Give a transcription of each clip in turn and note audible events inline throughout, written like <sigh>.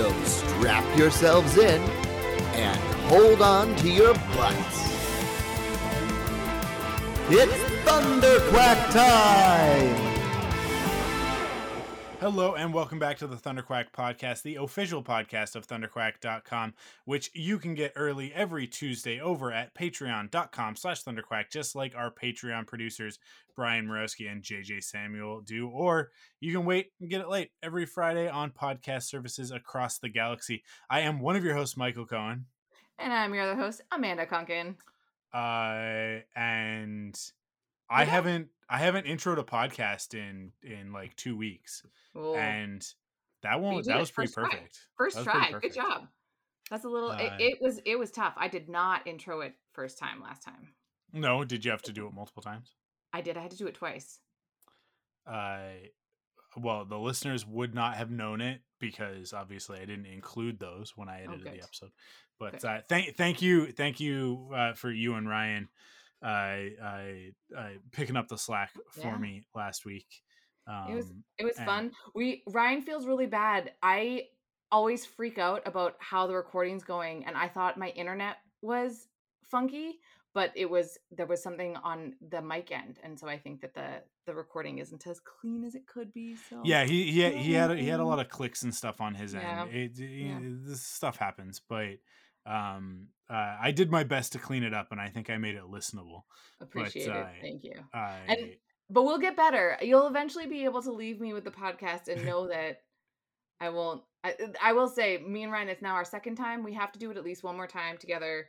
So strap yourselves in and hold on to your butts. It's Thunderquack time! Hello and welcome back to the Thunderquack podcast, the official podcast of thunderquack.com, which you can get early every Tuesday over at patreon.com slash thunderquack, just like our Patreon producers, Brian Morowski and JJ Samuel do, or you can wait and get it late every Friday on podcast services across the galaxy. I am one of your hosts, Michael Cohen. And I'm your other host, Amanda Conkin. Uh, and I Okay. haven't I haven't introed a podcast in in like two weeks. Ooh, and that one that was pretty perfect. first that was pretty try. Good job. That's a little. Uh, it, it was. It was tough. I did not intro it first time last time. No, did you have to do it multiple times? I did. I had to do it twice. Uh, well, the listeners would not have known it because obviously I didn't include those when I edited good. the episode. But uh, thank thank you thank you uh, for you and Ryan, I, I picking up the slack for Yeah. me last week. Um, It was. It was and- fun. We Ryan feels really bad. I always freak out about how the recording's going, and I thought my internet was funky, but it was there was something on the mic end, and so I think that the the recording isn't as clean as it could be. So Yeah, he he he had a, he had a lot of clicks and stuff on his Yeah. end. It, it- Yeah. this stuff happens, but um, uh, I did my best to clean it up, and I think I made it listenable. appreciate uh, it. Thank you. I but we'll get better. You'll eventually be able to leave me with the podcast and know that I won't. I, I will say, me and Ryan, it's now our second time. We have to do it at least one more time together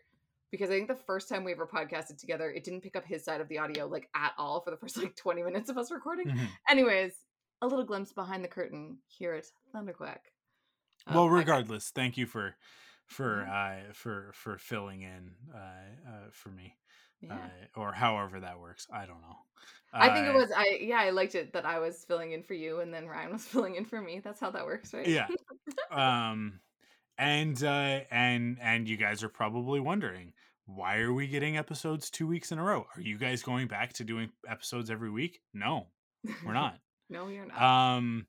because I think the first time we ever podcasted together, it didn't pick up his side of the audio like at all for the first like 20 minutes of us recording. Mhm. Anyways, a little glimpse behind the curtain here at Thunderquack. uh, well, regardless, thank you for for Mhm. uh for for filling in uh, uh for me Yeah. uh, or however that works. I don't know. I think it Uh, was I yeah, I liked it that I was filling in for you and then Ryan was <laughs> filling in for me. That's how that works, right? yeah um and uh and and you guys are probably wondering why are we getting episodes two weeks in a row are you guys going back to doing episodes every week no we're <laughs> not no, you're not. um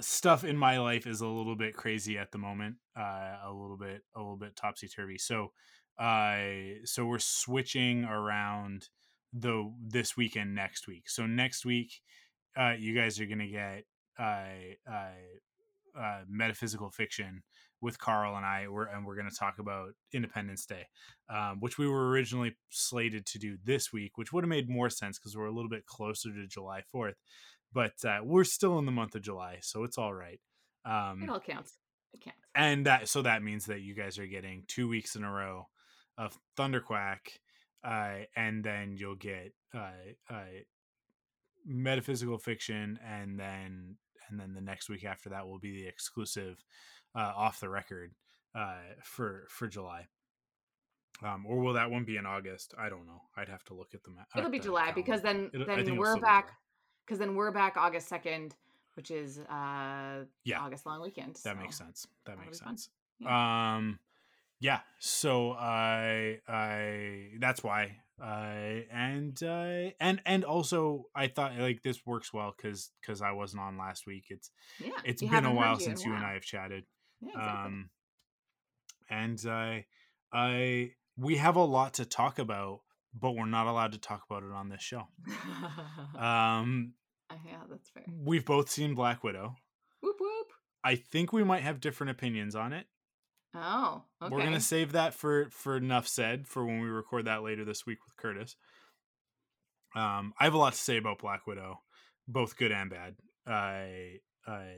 stuff in my life is a little bit crazy at the moment uh a little bit a little bit topsy-turvy. So uh so we're switching around the this weekend next week. So next week uh you guys are gonna get uh uh uh metaphysical fiction with carl and i. We're and we're gonna talk about independence day um which we were originally slated to do this week which would have made more sense because we're a little bit closer to july 4th but uh, we're still in the month of July, so it's all right. Um, it all counts. It counts. and that so that means that you guys are getting two weeks in a row of Thunderquack, uh, and then you'll get uh, uh, metaphysical fiction, and then and then the next week after that will be the exclusive uh, off the record uh, for for July. Um, or will that one be in August? I don't know. I'd have to look at the. ma- It'll be July because then It'll- then we're back. Because then we're back August second, which is uh Yeah. August long weekend. That makes sense. That makes sense. Um, yeah. So I, I that's why. Uh, and uh, and and also I thought like this works well because because I wasn't on last week. It's Yeah, it's been a while you since a you and. I have chatted. Yeah, exactly. Um, and I, I we have a lot to talk about, but we're not allowed to talk about it on this show. <laughs> Um, Uh, yeah, that's fair. we've both seen Black Widow. Whoop whoop. I think we might have different opinions on it. Oh, okay. We're gonna save that for for enough said for when we record that later this week with Curtis. Um, I have a lot to say about Black Widow, both good and bad. I I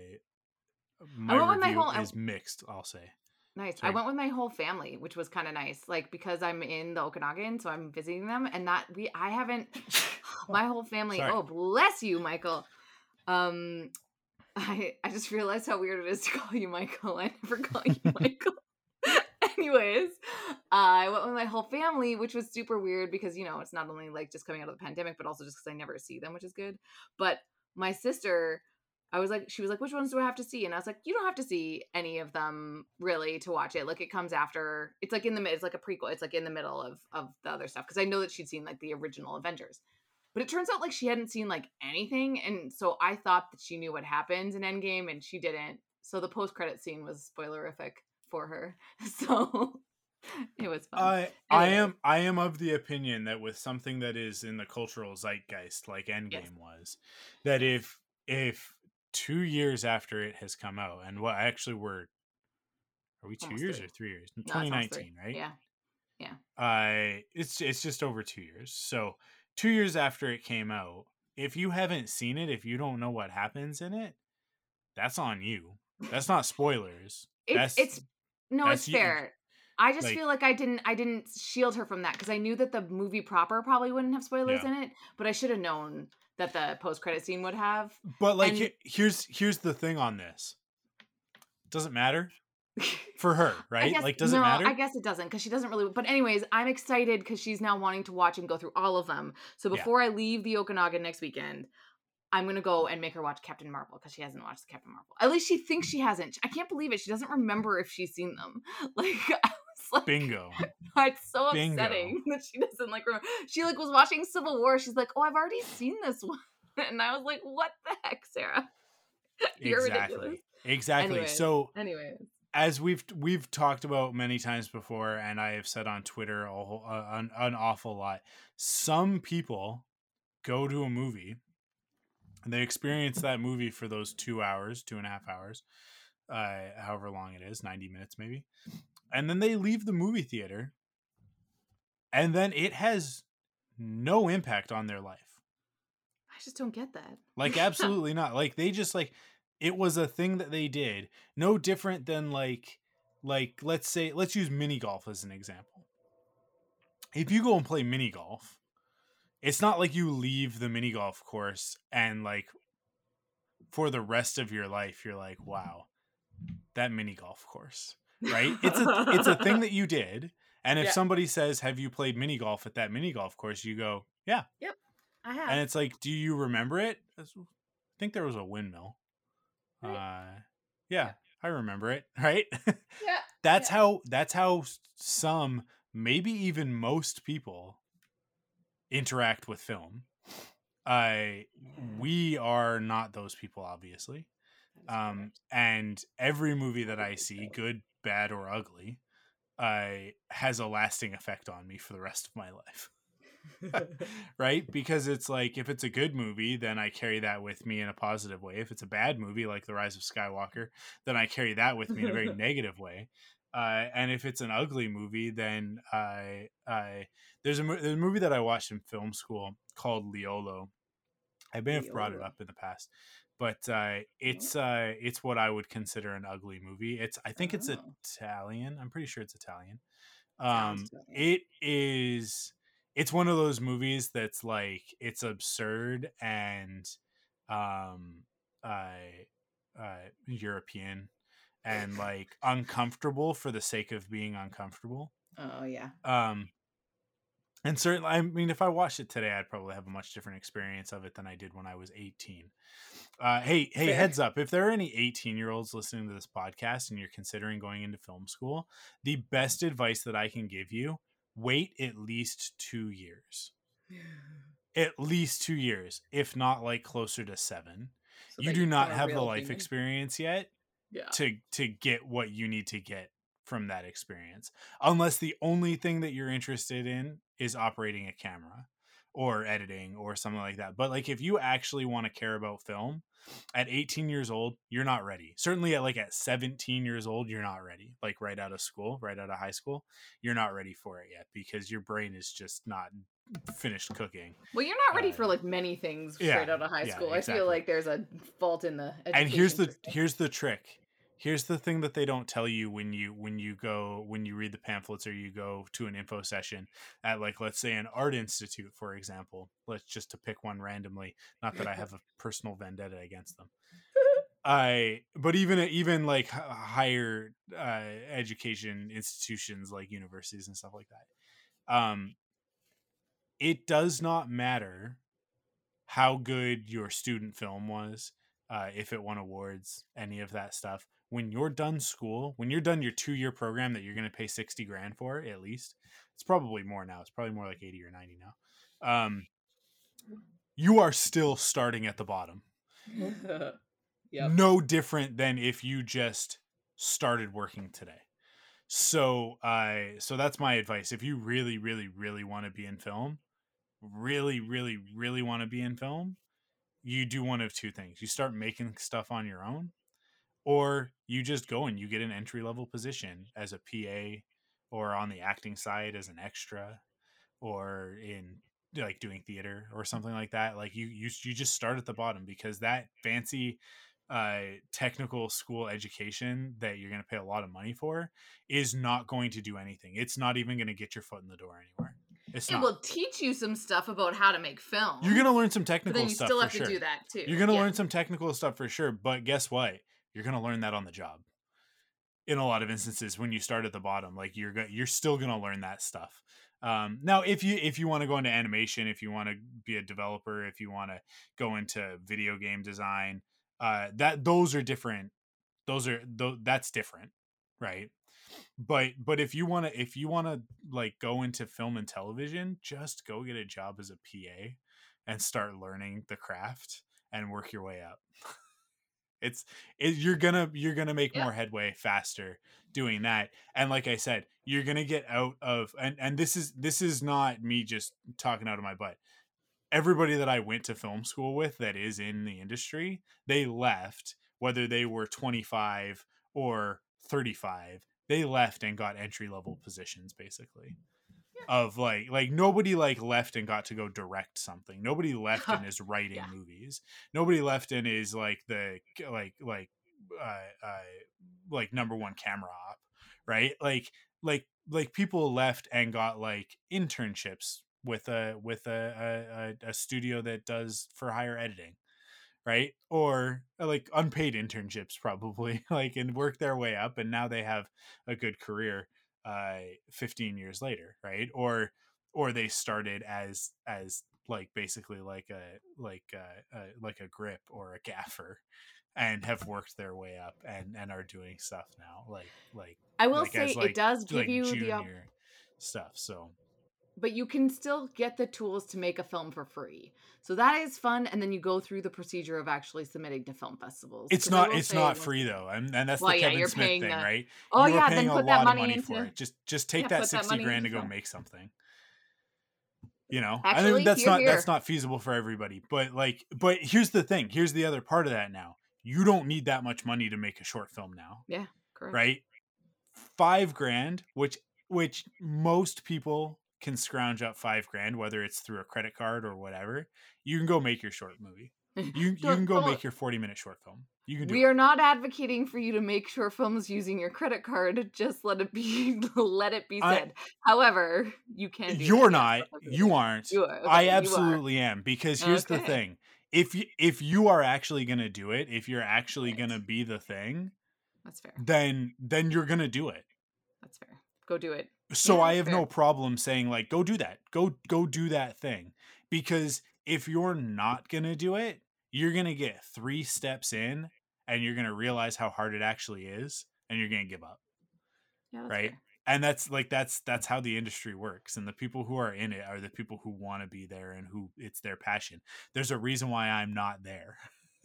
my went with my review whole- I- is mixed. I'll say. Nice. Sorry. I went with my whole family, which was kind of nice. Like because I'm in the Okanagan, so I'm visiting them, and that we I haven't <laughs> <laughs> my whole family. Sorry. Oh, bless you, Michael. Um, I I just realized how weird it is to call you Michael. I never call you <laughs> Michael. Anyways, uh, I went with my whole family, which was super weird because you know it's not only like just coming out of the pandemic, but also just because I never see them, which is good. But my sister, I was like, she was like, which ones do I have to see? And I was like, you don't have to see any of them really to watch it. Like it comes after. It's like in the mid. It's like a prequel. It's like in the middle of of the other stuff because I know that she'd seen like the original Avengers. But it turns out like she hadn't seen like anything, and so I thought that she knew what happens in Endgame, and she didn't. So the post credit scene was spoilerific for her. <laughs> So it was fun. I I am I am of the opinion that with something that is in the cultural zeitgeist like Endgame Yes. was, that if if two years after it has come out, and what actually were are we two Almost years three. or three years? No, Twenty nineteen, right? Yeah. Yeah. Uh it's it's just over two years so two years after it came out if you haven't seen it if you don't know what happens in it that's on you that's not spoilers It's that's it's no, that's it's you- fair. I just like- feel like I didn't I didn't shield her from that because I knew that the movie proper probably wouldn't have spoilers Yeah. in it, but I should have known that the post credit scene would have. but like and- here's here's the thing on this doesn't matter <laughs> for her right guess- like does it no, matter I guess it doesn't because she doesn't really. But anyways, I'm excited because she's now wanting to watch and go through all of them. So Yeah. before I leave the Okanagan next weekend, I'm gonna go and make her watch Captain Marvel because she hasn't watched Captain Marvel. At least she thinks she hasn't. I can't believe it. She doesn't remember if she's seen them. <laughs> Like <laughs> like, bingo <laughs> it's so Bingo. upsetting <laughs> that she doesn't like remember. She like was watching Civil War. She's like, oh, I've already seen this one, and I was like, what the heck, Sarah? You're exactly ridiculous. exactly Anyways. so Anyway, as we've we've talked about many times before and i have said on twitter a whole, uh, an, an awful lot some people go to a movie and they experience that movie for those two hours two and a half hours uh, however long it is 90 minutes maybe and then they leave the movie theater and then it has no impact on their life I just don't get that. like <laughs> absolutely not. Like they just like it was a thing that they did. No different than like like let's say let's use mini golf as an example. If you go and play mini golf, it's not like you leave the mini golf course and like for the rest of your life you're like, wow, that mini golf course. Right? It's a it's a thing that you did. And if Yeah. somebody says, "Have you played mini golf at that mini golf course?" you go, "Yeah." Yep. I have. and it's like, do you remember it? I think there was a windmill. Right. Uh, yeah, I remember it. <laughs> Right. yeah. that's Yeah. how. That's how some, maybe even most people, interact with film. I we are not those people, obviously. Um, and every movie that I see, <laughs> good, bad, or ugly, uh, has a lasting effect on me for the rest of my life <laughs> right? <laughs> Because it's like if it's a good movie, then I carry that with me in a positive way. If it's a bad movie, like The Rise of Skywalker, then I carry that with me in a very <laughs> negative way. Uh, and if it's an ugly movie, then I, I there's a, there's a movie that I watched in film school called Leolo. I may have brought it up in the past, but uh, it's uh, it's what I would consider an ugly movie. It's I think it's Oh. Italian. I'm pretty sure it's Italian. Um, it is it's one of those movies that's like it's absurd and um uh, uh european and <laughs> like uncomfortable for the sake of being uncomfortable Oh yeah. um and certainly i mean if i watched it today i'd probably have a much different experience of it than i did when i was 18 uh hey hey Fair. heads up if there are any 18 year olds listening to this podcast and you're considering going into film school the best advice that i can give you wait at least two years <sighs> at least two years if not like closer to seven So you do not have the life human. experience yet Yeah. to to get what you need to get from that experience unless the only thing that you're interested in is operating a camera or editing or something like that. But like if you actually want to care about film at 18 years old you're not ready. Certainly at like at 17 years old you're not ready. Like right out of school right out of high school you're not ready for it yet because your brain is just not finished cooking Well, you're not ready Uh, for like many things yeah, straight out of high yeah, school. I feel like there's a fault in the and here's the system. here's the trick here's the thing that they don't tell you when you when you go when you read the pamphlets or you go to an info session at like let's say an art institute for example let's just to pick one randomly not that i have a personal vendetta against them I but even even like higher uh, education institutions like universities and stuff like that, um, it does not matter how good your student film was, uh, if it won awards, any of that stuff. When you're done school, when you're done your two year program that you're going to pay sixty grand for at least, it's probably more now. It's probably more like eighty or ninety now. Um, you are still starting at the bottom <laughs> yep. no different than if you just started working today. So I so that's my advice. If you really, really, really want to be in film, really, really, really want to be in film, you do one of two things. You start making stuff on your own, or you just go and you get an entry level position as a PA or on the acting side as an extra or in like doing theater or something like that like you you you just start at the bottom because that fancy uh technical school education that you're going to pay a lot of money for is not going to do anything it's not even going to get your foot in the door anywhere it's It not will teach you some stuff about how to make film. you're going to learn some but technical then you stuff still for have to sure do that too. you're going to Yeah. learn some technical stuff for sure but guess what you're going to learn that on the job in a lot of instances when you start at the bottom like you're go- you're still going to learn that stuff. Um, now if you if you want to go into animation if you want to be a developer if you want to go into video game design uh, that those are different those are th- that's different right? But but if you want to if you want to like go into film and television just go get a job as a pa and start learning the craft and work your way up it's it, you're gonna you're gonna make Yeah. more headway faster doing that and like i said you're gonna get out of and and this is this is not me just talking out of my butt everybody that i went to film school with that is in the industry they left whether they were 25 or 35 they left and got entry level positions basically of like like nobody like left and got to go direct something. Nobody left <laughs> and is writing Yeah. movies. Nobody left and is like the like like uh, uh like number one camera op right? Like like like people left and got like internships with a with a a, a, studio that does for hire editing right? Or uh, like unpaid internships probably <laughs> like and work their way up and now they have a good career uh 15 years later right? Or or they started as as like basically like a like a, a like a grip or a gaffer and have worked their way up and and are doing stuff now like like I will like, say as, it does give like you the op- stuff so but you can still get the tools to make a film for free. So that is fun and then you go through the procedure of actually submitting to film festivals. it's I not it's say not free though and, and that's Well, the yeah, kevin you're smith thing the- right Oh you yeah, paying then a put lot that of money money into for it just just take Yeah, that put that 60 grand to go make something you know Actually, and that's here, not that's not feasible for everybody but like but here's the thing here's the other part of that now you don't need that much money to make a short film now Yeah, Correct. right five grand which which most people can scrounge up five grand whether it's through a credit card or whatever you can go make your short movie <laughs> you, you can go make your 40 minute short film you can do We it. are not advocating for you to make short films using your credit card. Just let it be. <laughs> let it be I- said. However, you can. Do you're not you aren't You are. okay, I you are. absolutely am because here's the thing. If you if you are actually going to do it, if you're actually Right. going to be the thing, That's fair. then then you're going to do it. That's fair. Go do it. So Yeah, I have fair. no problem saying like go do that. Go go do that thing because if you're not going to do it, you're going to get 3 steps in and you're going to realize how hard it actually is and you're going to give up. Yeah, Right? fair. and that's like that's that's how the industry works and the people who are in it are the people who want to be there and who it's their passion there's a reason why i'm not there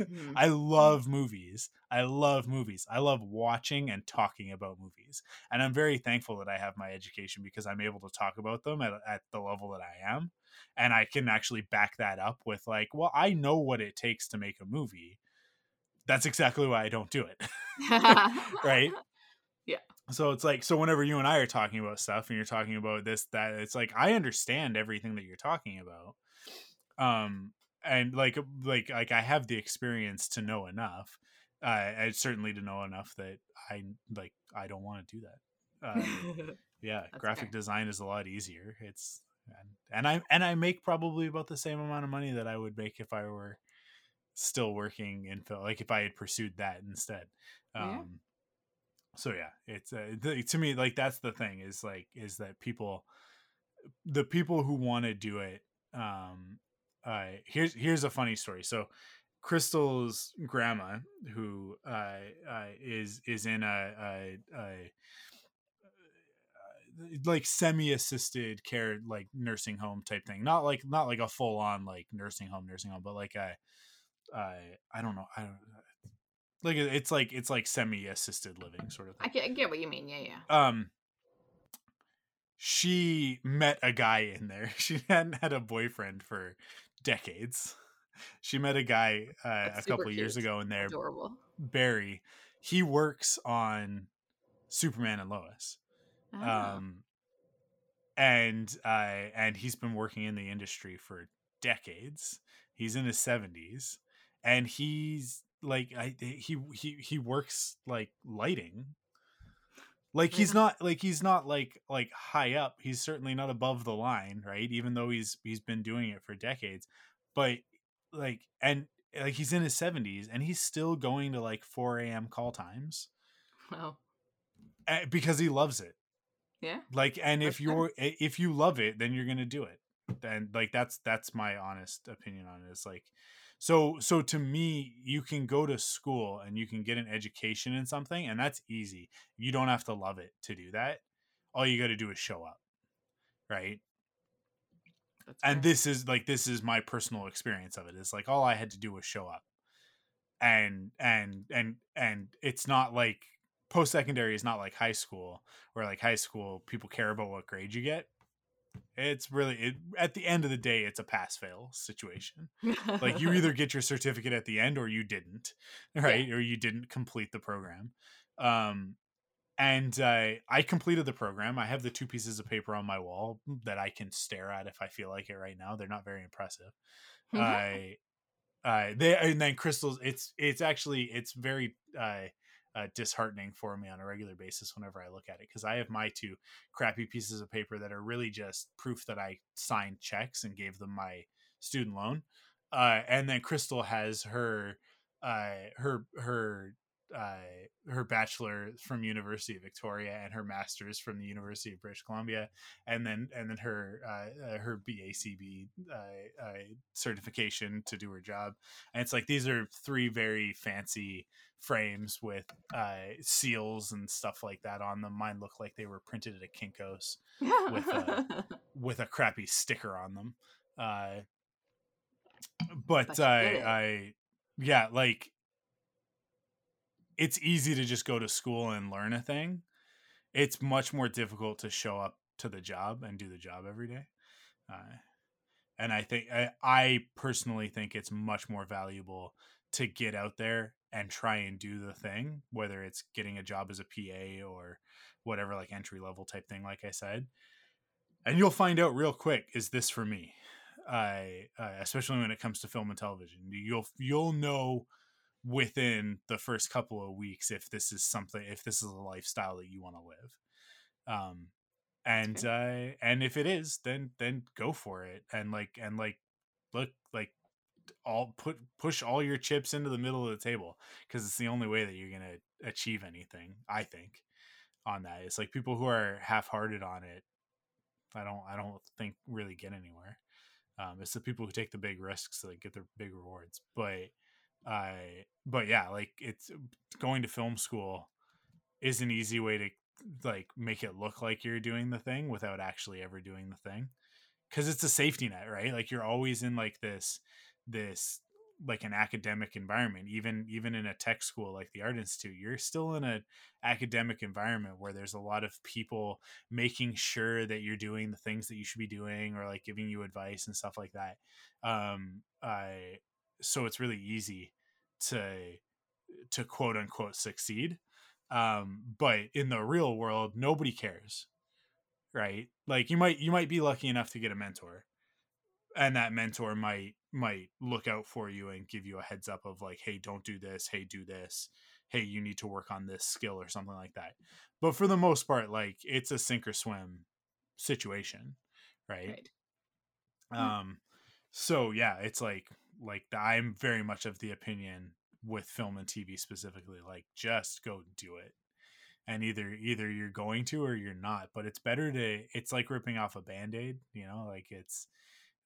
Mhm. i love movies i love movies i love watching and talking about movies and i'm very thankful that i have my education because i'm able to talk about them at, at the level that i am and i can actually back that up with like well i know what it takes to make a movie that's exactly why i don't do it <laughs> right? <laughs> Yeah. So it's like so whenever you and I are talking about stuff and you're talking about this that it's like I understand everything that you're talking about. Um and like like like I have the experience to know enough. Uh and certainly to know enough that I like I don't want to do that. Uh, <laughs> yeah, graphic fair. design is a lot easier. It's and, and I and I make probably about the same amount of money that I would make if I were still working in film like if i had pursued that instead um Yeah. so yeah it's uh, th- to me like that's the thing is like is that people the people who want to do it um uh here's here's a funny story so crystal's grandma who uh, uh is is in a, a, a uh, like semi-assisted care like nursing home type thing not like not like a full-on like nursing home nursing home but like a uh, i don't know i don't like it's like it's like semi-assisted living sort of I thing get, I get what you mean. Yeah, yeah. um she met a guy in there <laughs> she hadn't had a boyfriend for decades she met a guy uh, a couple years ago in there Adorable. barry he works on superman and lois Ah. um and uh and he's been working in the industry for decades he's in his 70s and he's like i he he he works like lighting like he's not like he's not like like high up he's certainly not above the line right even though he's he's been doing it for decades but like and like he's in his 70s and he's still going to like 4 a.m call times. Wow. eh, because he loves it. Yeah. like and if you're if you love it then you're gonna do it. Then like that's that's my honest opinion on it. It's like so so to me you can go to school and you can get an education in something and that's easy. You don't have to love it to do that. All you got to do is show up right? That's and this is like this is my personal experience of it. It's like all i had to do was show up. And and and and it's not like post secondary is not like high school where like high school people care about what grade you get it's really it, at the end of the day it's a pass fail situation. Like you either <laughs> get your certificate at the end or you didn't <laughs> right? Or you didn't complete the program. Um and uh, i completed the program. I have the two pieces of paper on my wall that i can stare at if i feel like it right now. They're not very impressive. <laughs> I uh they and then crystals it's it's actually it's very uh uh, disheartening for me on a regular basis whenever I look at it because I have my two crappy pieces of paper that are really just proof that I signed checks and gave them my student loan, uh, and then Crystal has her uh, her her uh, her bachelor from University of Victoria and her master's from the University of British Columbia, and then and then her uh, uh, her BACB uh, uh, certification to do her job. And it's like these are three very fancy frames with uh, seals and stuff like that on them. Mine look like they were printed at a Kinkos with, uh, <laughs> with a crappy sticker on them. Uh, but But I. I, yeah, like it's easy to just go to school and learn a thing. It's much more difficult to show up to the job and do the job every day. Uh, and I think I, I personally think it's much more valuable to get out there and try and do the thing, whether it's getting a job as a PA or whatever, like entry level type thing, like I said. And you'll find out real quick: is this for me? I, uh, especially when it comes to film and television, you'll you'll know within the first couple of weeks if this is something, if this is a lifestyle that you want to live. Um, and uh, and if it is, then then go for it, and like and like look like all put push all your chips into the middle of the table because it's the only way that you're gonna achieve anything. I think on that it's like people who are half-hearted on it. I don't I don't think really get anywhere. Um, it's the people who take the big risks that get their big rewards. But I but yeah, like it's going to film school is an easy way to like make it look like you're doing the thing without actually ever doing the thing because it's a safety net right? Like you're always in like this this like an academic environment even even in a tech school like the art institute you're still in an academic environment where there's a lot of people making sure that you're doing the things that you should be doing or like giving you advice and stuff like that um i so it's really easy to to quote unquote succeed um but in the real world nobody cares right? Like you might you might be lucky enough to get a mentor and that mentor might might look out for you and give you a heads up of like hey don't do this. Hey do this. Hey you need to work on this skill or something like that. But for the most part like it's a sink or swim situation right, Right. Hmm. um so yeah it's like like I'm very much of the opinion with film and TV specifically, like just go do it. And either either you're going to or you're not. But it's better to it's like ripping off a band-aid, you know, like it's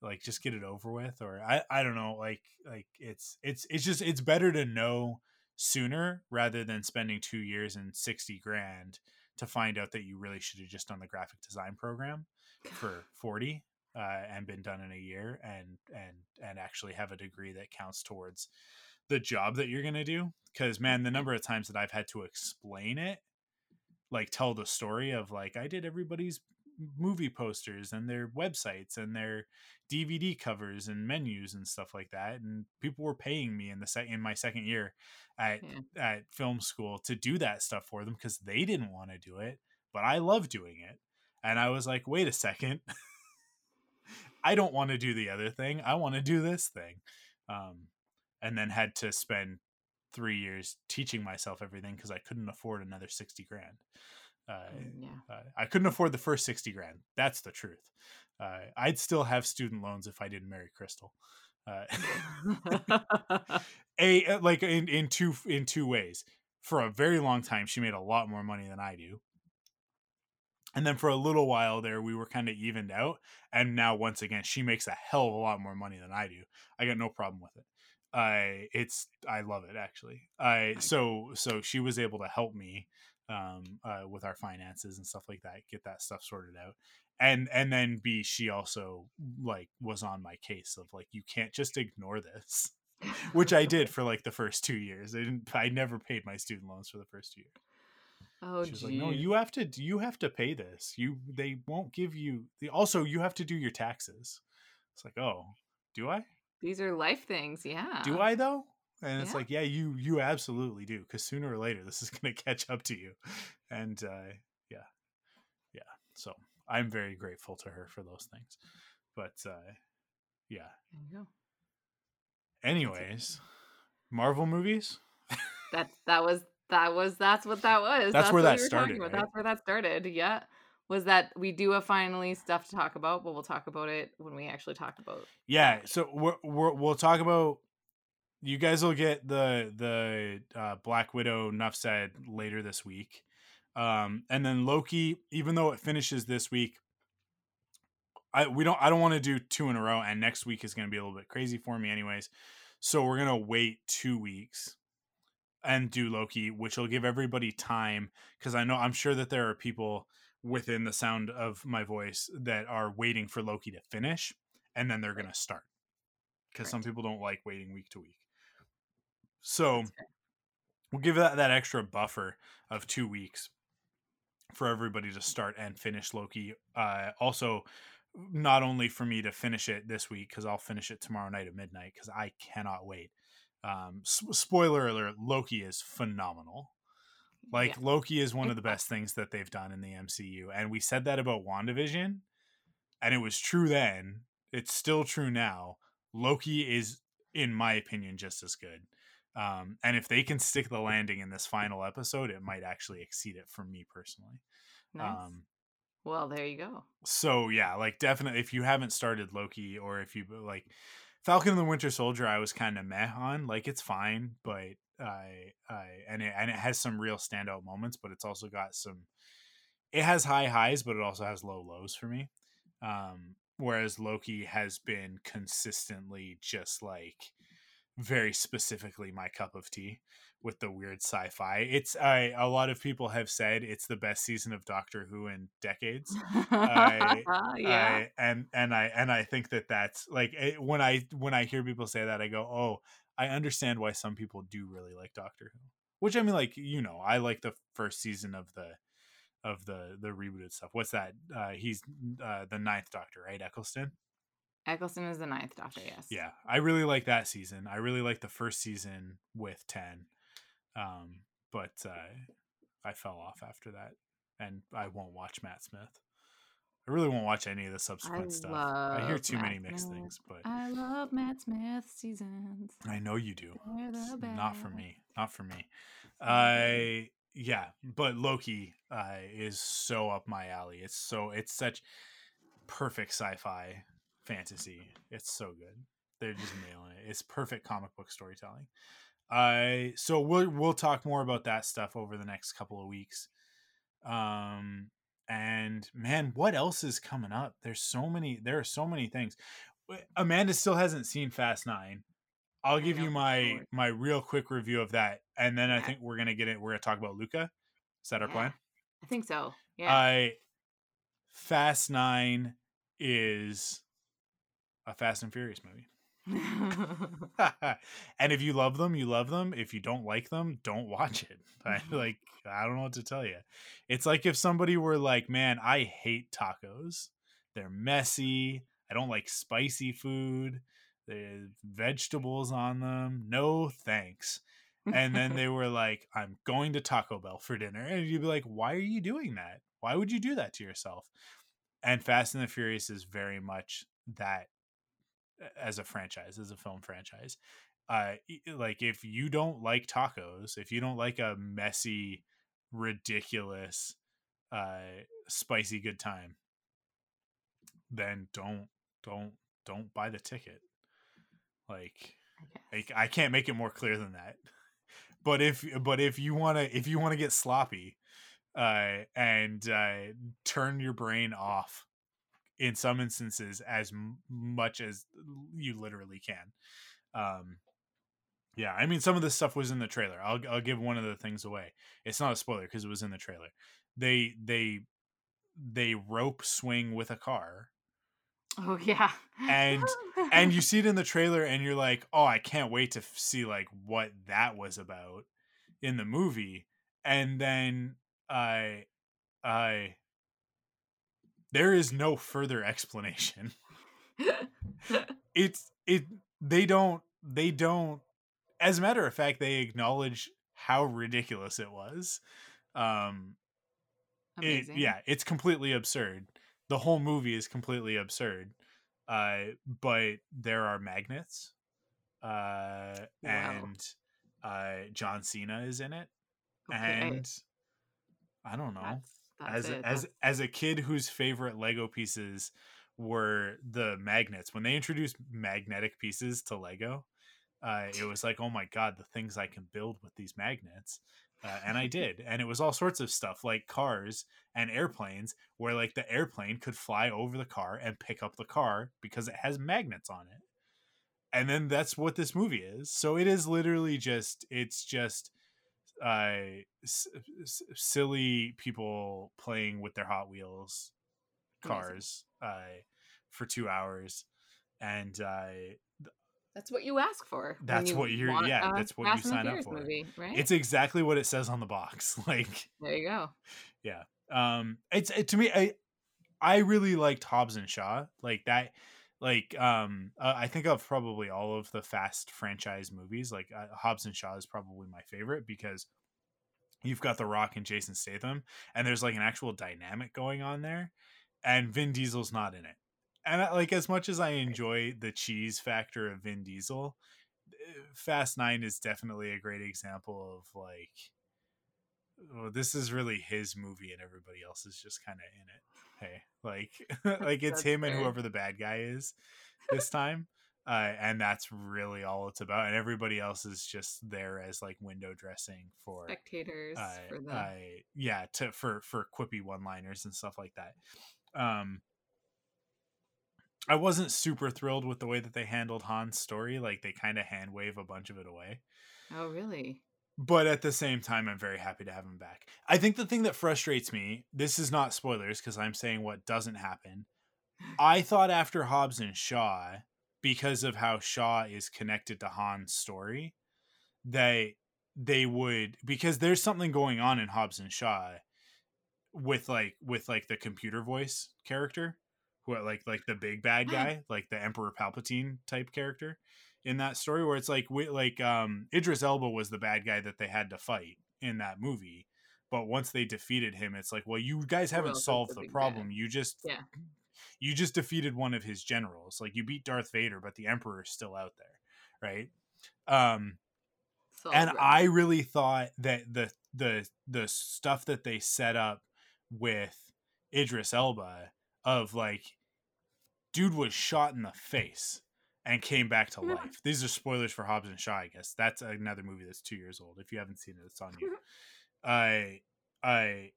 like just get it over with or I, I don't know like like it's it's it's just it's better to know sooner rather than spending two years and 60 grand to find out that you really should have just done the graphic design program for 40 uh, and been done in a year and and and actually have a degree that counts towards the job that you're going to do because man the number of times that i've had to explain it like tell the story of like i did everybody's movie posters and their websites and their DVD covers and menus and stuff like that. And people were paying me in the sec- in my second year at yeah. at film school to do that stuff for them because they didn't want to do it, but I love doing it. And I was like, wait a second. <laughs> I don't want to do the other thing. I want to do this thing. Um, and then had to spend three years teaching myself everything because I couldn't afford another 60 grand. Uh, yeah. Uh, I couldn't afford the first 60 grand. That's the truth. Uh, I'd still have student loans if I didn't marry Crystal. Uh, <laughs> <laughs> a uh, like in, in two in two ways. For a very long time, she made a lot more money than I do. And then for a little while there, we were kind of evened out. And now, once again, she makes a hell of a lot more money than I do. I got no problem with it. I it's I love it actually. I so so she was able to help me um, uh, with our finances and stuff like that, get that stuff sorted out. And and then B, she also like was on my case of like you can't just ignore this, <laughs> which I did <laughs> for like the first two years. I didn't. I never paid my student loans for the first year. Oh, she's like, no, you have to. You have to pay this. You they won't give you. The, also, you have to do your taxes. It's like, oh, do I? These are life things. Yeah. Do I though? and it's yeah. like yeah you you absolutely do because sooner or later this is going <laughs> to catch up to you and uh yeah yeah so i'm very grateful to her for those things but uh yeah anyways marvel movies that that was that was that's what that was that's, that's where that started right? that's where that started yeah was that we do have finally stuff to talk about but we'll talk about it when we actually talk about yeah so we're, we're, we'll talk about you guys will get the the uh, Black Widow Nuff said later this week, um, and then Loki. Even though it finishes this week, I we don't I don't want to do two in a row, and next week is going to be a little bit crazy for me, anyways. So we're gonna wait two weeks and do Loki, which will give everybody time because I know I'm sure that there are people within the sound of my voice that are waiting for Loki to finish, and then they're gonna start because right. some people don't like waiting week to week. So we'll give that that extra buffer of two weeks for everybody to start and finish Loki. Uh, also, not only for me to finish it this week because I'll finish it tomorrow night at midnight because I cannot wait. Um, s- spoiler alert: Loki is phenomenal. Like yeah. Loki is one of the best things that they've done in the MCU, and we said that about WandaVision, and it was true then. It's still true now. Loki is, in my opinion, just as good. Um, and if they can stick the landing in this final episode, it might actually exceed it for me personally. Nice. Um, well, there you go. So yeah, like definitely, if you haven't started Loki or if you like Falcon and the Winter Soldier, I was kind of meh on. Like it's fine, but I, I, and it and it has some real standout moments, but it's also got some. It has high highs, but it also has low lows for me. Um, whereas Loki has been consistently just like very specifically my cup of tea with the weird sci-fi. It's I a lot of people have said it's the best season of Doctor Who in decades. I, <laughs> yeah, I, and and I and I think that that's like it, eh, when I when I hear people say that, I go, oh, I understand why some people do really like Doctor Who. Which I mean, like you know, I like the first season of the of the the rebooted stuff. What's that? Uh, he's uh, the ninth Doctor, right? Eccleston. Eccleston is the ninth Doctor. Yes. Yeah, I really like that season. I really like the first season with ten, um, but uh, I fell off after that, and I won't watch Matt Smith. I really won't watch any of the subsequent I stuff. I hear too Matt many mixed Smith. things, but I love Matt Smith seasons. I know you do. Not for me. Not for me. I yeah, but Loki uh, is so up my alley. It's so it's such perfect sci-fi fantasy. It's so good. they're just nailing it. It's perfect comic book storytelling. Uh, so we'll we'll talk more about that stuff over the next couple of weeks. Um, and man, what else is coming up? There's so many. There are so many things. Amanda still hasn't seen Fast Nine. I'll give you my my real quick review of that, and then I think we're gonna get it. We're gonna talk about Luca. Is that our plan? I think so. Yeah. I Fast Nine is a Fast and Furious movie. <laughs> <laughs> and if you love them, you love them. If you don't like them, don't watch it. <laughs> I mm-hmm. like I don't know what to tell you. It's like if somebody were like, "Man, I hate tacos. They're messy. I don't like spicy food. There's vegetables on them. No, thanks." And then they were like, "I'm going to Taco Bell for dinner." And you'd be like, "Why are you doing that? Why would you do that to yourself?" And Fast and the Furious is very much that as a franchise, as a film franchise. Uh, like if you don't like tacos, if you don't like a messy, ridiculous, uh, spicy good time, then don't don't don't buy the ticket. Like, I, I can't make it more clear than that. But if but if you want to if you want to get sloppy, uh, and uh, turn your brain off in some instances as m- much as you literally can. Um, yeah, I mean, some of this stuff was in the trailer. I'll I'll give one of the things away. It's not a spoiler because it was in the trailer. They they they rope swing with a car. Oh yeah. and and you <laughs> see it in the trailer and you're like, "Oh, I can't wait to f- see like what that was about in the movie." And then I I there is no further explanation. it's it they don't they don't as a matter of fact they acknowledge how ridiculous it was. Um it, yeah, it's completely absurd. The whole movie is completely absurd. Uh but there are magnets. Uh wow. and uh John Cena is in it. Okay. And I don't know. That's as it. as as a kid whose favorite Lego pieces were the magnets. When they introduced magnetic pieces to Lego, uh, it was like, oh my god, the things I can build with these magnets. Uh, and I <laughs> did, and it was all sorts of stuff like cars and airplanes, where like the airplane could fly over the car and pick up the car because it has magnets on it. And then that's what this movie is. So it is literally just, it's just uh, s- s- silly people playing with their Hot Wheels cars uh, for two hours, and uh, that's what you ask for. That's you what you're. Want, yeah, uh, that's what you sign up for. Movie, right? It's exactly what it says on the box. <laughs> Like there you go. Yeah. Um. It's it, to me. I I really liked Hobbs and Shaw. Like that like um uh, i think of probably all of the fast franchise movies like uh, hobbs and shaw is probably my favorite because you've got the rock and jason statham and there's like an actual dynamic going on there and vin diesel's not in it. And I, like as much as i enjoy the cheese factor of vin diesel eh, fast nine is definitely a great example of like oh, this is really his movie and everybody else is just kind of in it. Hey like <laughs> like it's him fair. and whoever the bad guy is this time uh, and that's really all it's about and everybody else is just there as like window dressing for spectators uh, for the... uh, yeah to for for quippy one liners and stuff like that. Um i wasn't super thrilled with the way that they handled han's story like they kind of hand wave a bunch of it away. Oh really but at the same time i'm very happy to have him back. I think the thing that frustrates me this is not spoilers because i'm saying what doesn't happen. I thought after hobbs and shaw because of how shaw is connected to han's story that they would because there's something going on in hobbs and shaw with like with like the computer voice character who like like the big bad mm. guy like the emperor palpatine type character in that story where it's like like um Idris Elba was the bad guy that they had to fight in that movie but once they defeated him it's like well you guys haven't solved the, the problem. Bad. you just yeah. you just defeated one of his generals. Like you beat Darth Vader but the emperor's still out there right? Um so and right. I really thought that the the the stuff that they set up with Idris Elba of like dude was shot in the face and came back to life. These are spoilers for Hobbs and Shaw, I guess. That's another movie that's two years old. If you haven't seen it, it's on you. I, I,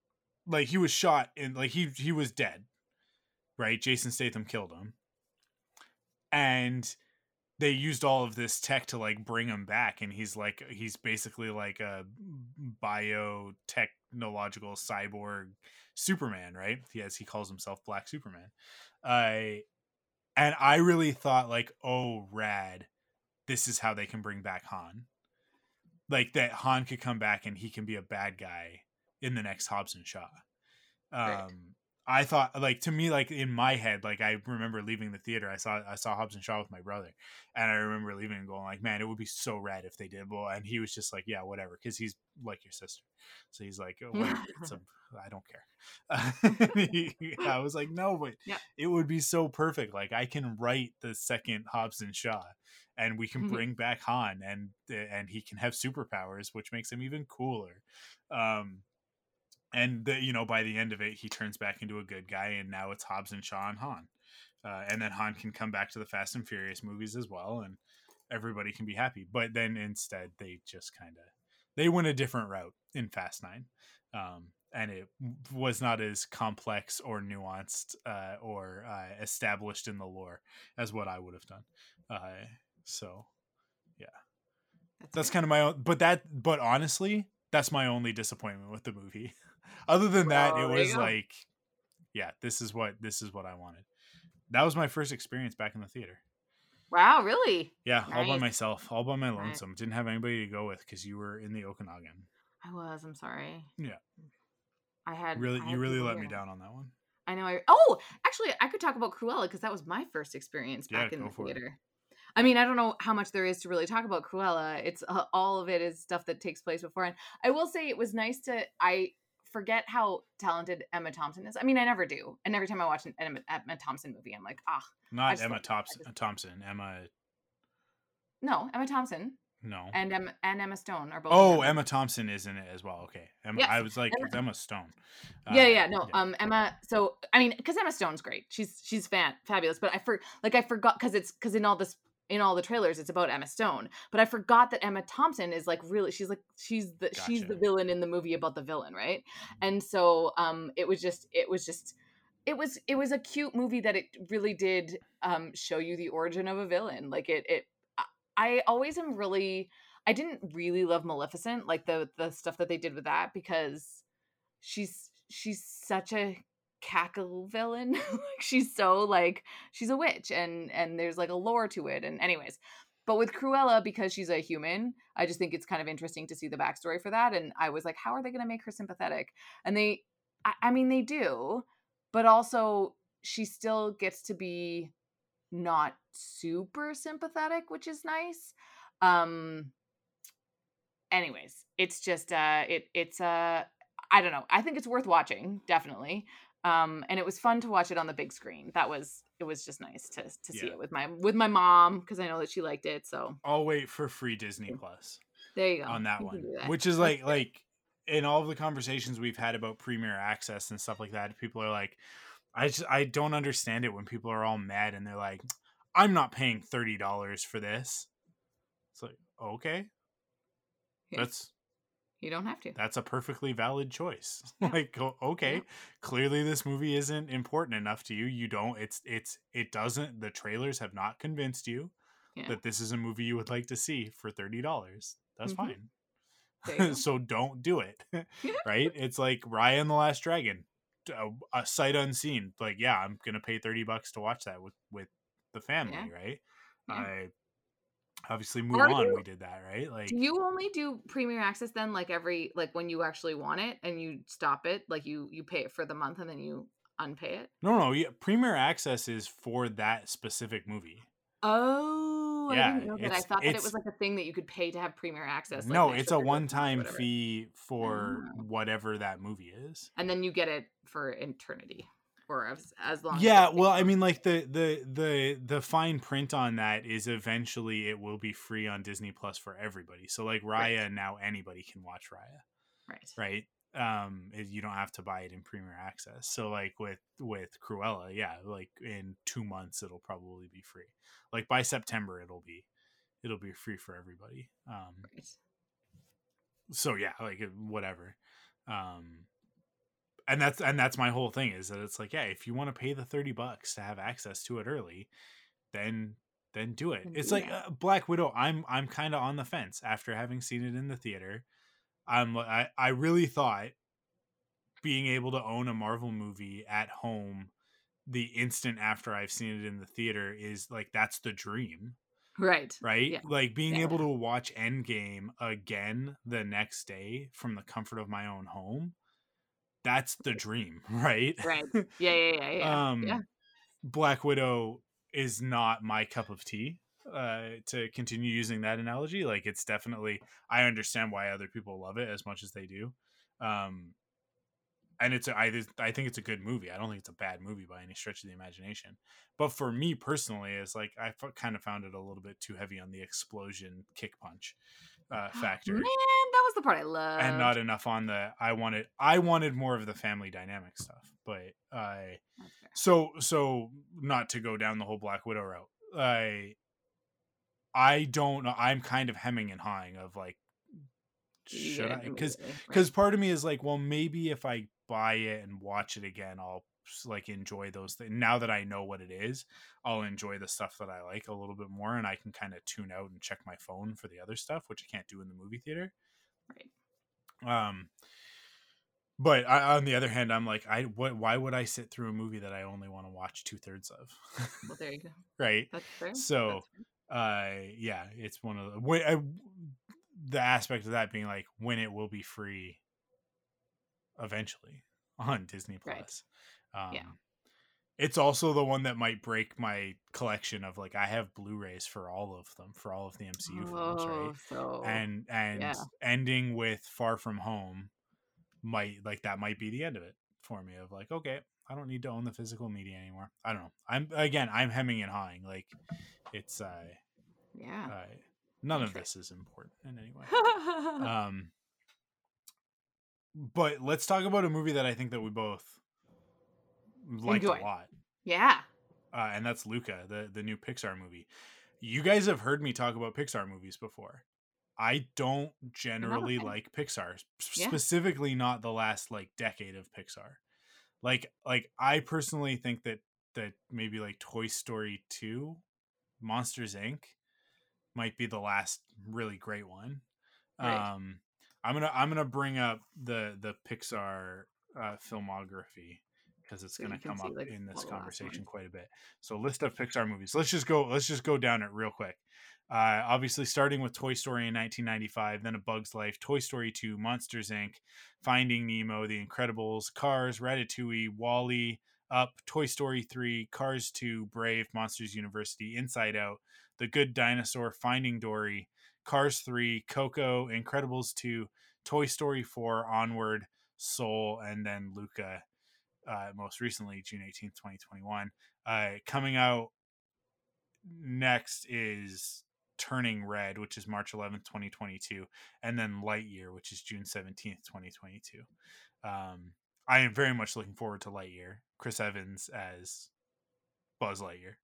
like he was shot and like he he was dead, right? Jason Statham killed him, and they used all of this tech to like bring him back and he's like he's basically like a biotechnological cyborg superman right he has he calls himself black superman uh and i really thought like oh rad this is how they can bring back han like that han could come back and he can be a bad guy in the next Hobbs and shaw um Right. I thought like to me like in my head like I remember leaving the theater I saw I saw Hobbs and Shaw with my brother and I remember leaving and going like man it would be so rad if they did. Well and he was just like yeah whatever because he's like your sister. So he's like oh, whatever, it's a, <laughs> I don't care. <laughs> I was like no but Yeah. it would be so perfect. Like I can write the second Hobbs and Shaw and we can Mhm. bring back Han and and he can have superpowers which makes him even cooler. Um and the, you know by the end of it he turns back into a good guy and now it's hobbs and shaw and han. Uh, and then han can come back to the fast and furious movies as well and everybody can be happy. But then instead they just kind of they went a different route in fast nine. Um, and it was not as complex or nuanced uh, or uh, established in the lore as what i would have done. Uh, so yeah. that's fair. kind of my own but that but honestly that's my only disappointment with the movie <laughs> other than that Well, it was like yeah this is what this is what i wanted that was my first experience back in the theater wow, really? yeah all by myself all by my Nice. lonesome didn't have anybody to go with because you were in the okanagan I was. I'm sorry. Yeah. I had really I you really let me down on that one I know. I oh, actually, I could talk about Cruella because that was my first experience Yeah, back in go the for it. theater. I mean, I don't know how much there is to really talk about Cruella. It's uh, all of it is stuff that takes place beforehand. I will say it was nice to. I forget how talented Emma Thompson is. I mean, I never do, and every time I watch an Emma, Emma Thompson movie, I'm like, ah, not emma I thompson just- thompson emma no, Emma Thompson no and Emma and Emma Stone are both. oh it. emma thompson is in it as well okay emma Yes, i was like Emma- emma stone yeah Uh, yeah no um emma so i mean because emma stone's great she's she's fan fabulous but i for like i forgot because it's because in all this in all the trailers it's about emma stone but i forgot that emma thompson is like really she's like she's the she's the villain in the movie about the villain right? And so um it was just it was just it was it was a cute movie that it really did um show you the origin of a villain like it it I- i always am really i didn't really love maleficent like the the stuff that they did with that because she's she's such a cackle villain. <laughs> She's so like she's a witch and and there's like a lore to it and anyways. But with cruella because she's a human i just think it's kind of interesting to see the backstory for that and i was like how are they going to make her sympathetic? And they I, I mean they do but also she still gets to be not super sympathetic which is nice. Um anyways it's just uh it it's uh i don't know. I think it's worth watching definitely um and it was fun to watch it on the big screen. That was it was just nice to to see it with my with my mom because i know that she liked it so. I'll wait for free disney plus there you go. on that You one that. which is like <laughs> like in all of the conversations we've had about premier access and stuff like that people are like i just i don't understand it when people are all mad and they're like i'm not paying $30 for this. It's like okay. Yeah. that's you don't have to that's a perfectly valid choice <laughs> Yeah. like okay Yeah. clearly this movie isn't important enough to you you don't it's it's it doesn't the trailers have not convinced you Yeah. that this is a movie you would like to see for $30 that's Mhm. fine There you go. <laughs> so don't do it <laughs> right it's like Raya the last dragon a, a sight unseen like yeah i'm gonna pay 30 bucks to watch that with with the family right i obviously mulan you- we did that right like do you only do premier access then like every like when you actually want it and you stop it like you you pay it for the month and then you unpay it no no yeah, premier access is for that specific movie Oh, I Yeah, didn't know that. I thought that it was like a thing that you could pay to have premier access. like no it's a 30 bucks or one-time fee for Oh. whatever that movie is and then you get it for eternity or as, as long. yeah as well i mean like the the the the fine print on that is eventually it will be free on disney plus for everybody so like raya Right. now anybody can watch raya right. right um you don't have to buy it in premier access so like with with cruella yeah like in two months it'll probably be free like by september it'll be it'll be free for everybody um Right. so yeah like whatever um and that's and that's my whole thing is that it's like yeah if you want to pay the 30 bucks to have access to it early then then do it it's do like uh, black widow i'm i'm kind of on the fence after having seen it in the theater i'm i i really thought being able to own a marvel movie at home the instant after i've seen it in the theater is like that's the dream Right. right? Yeah. Like being Yeah. able to watch Endgame again the next day from the comfort of my own home. That's the dream, <laughs> right? Right. Yeah. Yeah. Yeah. Yeah. um yeah. Black Widow is not my cup of tea. Uh, to continue using that analogy, like it's definitely I understand why other people love it as much as they do. Um, and it's a, I I think it's a good movie. I don't think it's a bad movie by any stretch of the imagination. But for me personally, it's like I f- kind of found it a little bit too heavy on the explosion kick punch uh, factor, Man, that was the part I loved. and not enough on the I wanted I wanted more of the family dynamic stuff. But I fair. so so not to go down the whole Black Widow route. I I don't know. I'm kind of hemming and hawing of like should get I because because part of me is like well maybe if i buy it and watch it again i'll like enjoy those things now that i know what it is i'll enjoy the stuff that i like a little bit more and i can kind of tune out and check my phone for the other stuff which i can't do in the movie theater Right. um but I, on the other hand i'm like i what why would i sit through a movie that i only want to watch two-thirds of Well, there you go. <laughs> right That's fair. So, That's fair. uh yeah it's one of the when, I, the aspect of that being like when it will be free eventually on disney Right. Um Yeah. it's also the one that might break my collection of like i have blu-rays for all of them for all of the mcu films oh, right so and and yeah. ending with far from home might like that might be the end of it for me of like okay i don't need to own the physical media anymore i don't know i'm again i'm hemming and hawing like it's uh yeah. uh, none of this is important in any way. <laughs> Um, but let's talk about a movie that I think that we both liked Enjoyed. a lot, yeah. uh, and that's Luca, the the new Pixar movie. You guys have heard me talk about Pixar movies before. I don't generally fan. like Pixar, Yeah. specifically not the last like decade of Pixar. Like like I personally think that that maybe like Toy Story 2, Monsters Inc might be the last really great one. Right. Um I'm going to I'm going to bring up the the Pixar uh filmography because it's So going to come see, up like, in this conversation quite a bit. So list of Pixar movies. Let's just go let's just go down it real quick. Uh, obviously, starting with Toy Story in 1995, then A Bug's Life, Toy Story 2, Monsters Inc., Finding Nemo, The Incredibles, Cars, Ratatouille, WALL-E, Up, Toy Story 3, Cars 2, Brave, Monsters University, Inside Out, The Good Dinosaur, Finding Dory, Cars 3, Coco, Incredibles 2, Toy Story 4, Onward, Soul, and then Luca, uh, most recently, June 18th, 2021. Uh, coming out next is Turning Red, which is March 11th, 2022, and then Lightyear, which is June 17th, 2022. Um, I am very much looking forward to Lightyear. Chris Evans as Buzz Lightyear.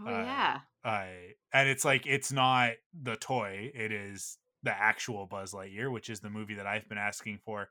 Oh uh, yeah. I and it's like it's not the toy; it is the actual Buzz Lightyear, which is the movie that I've been asking for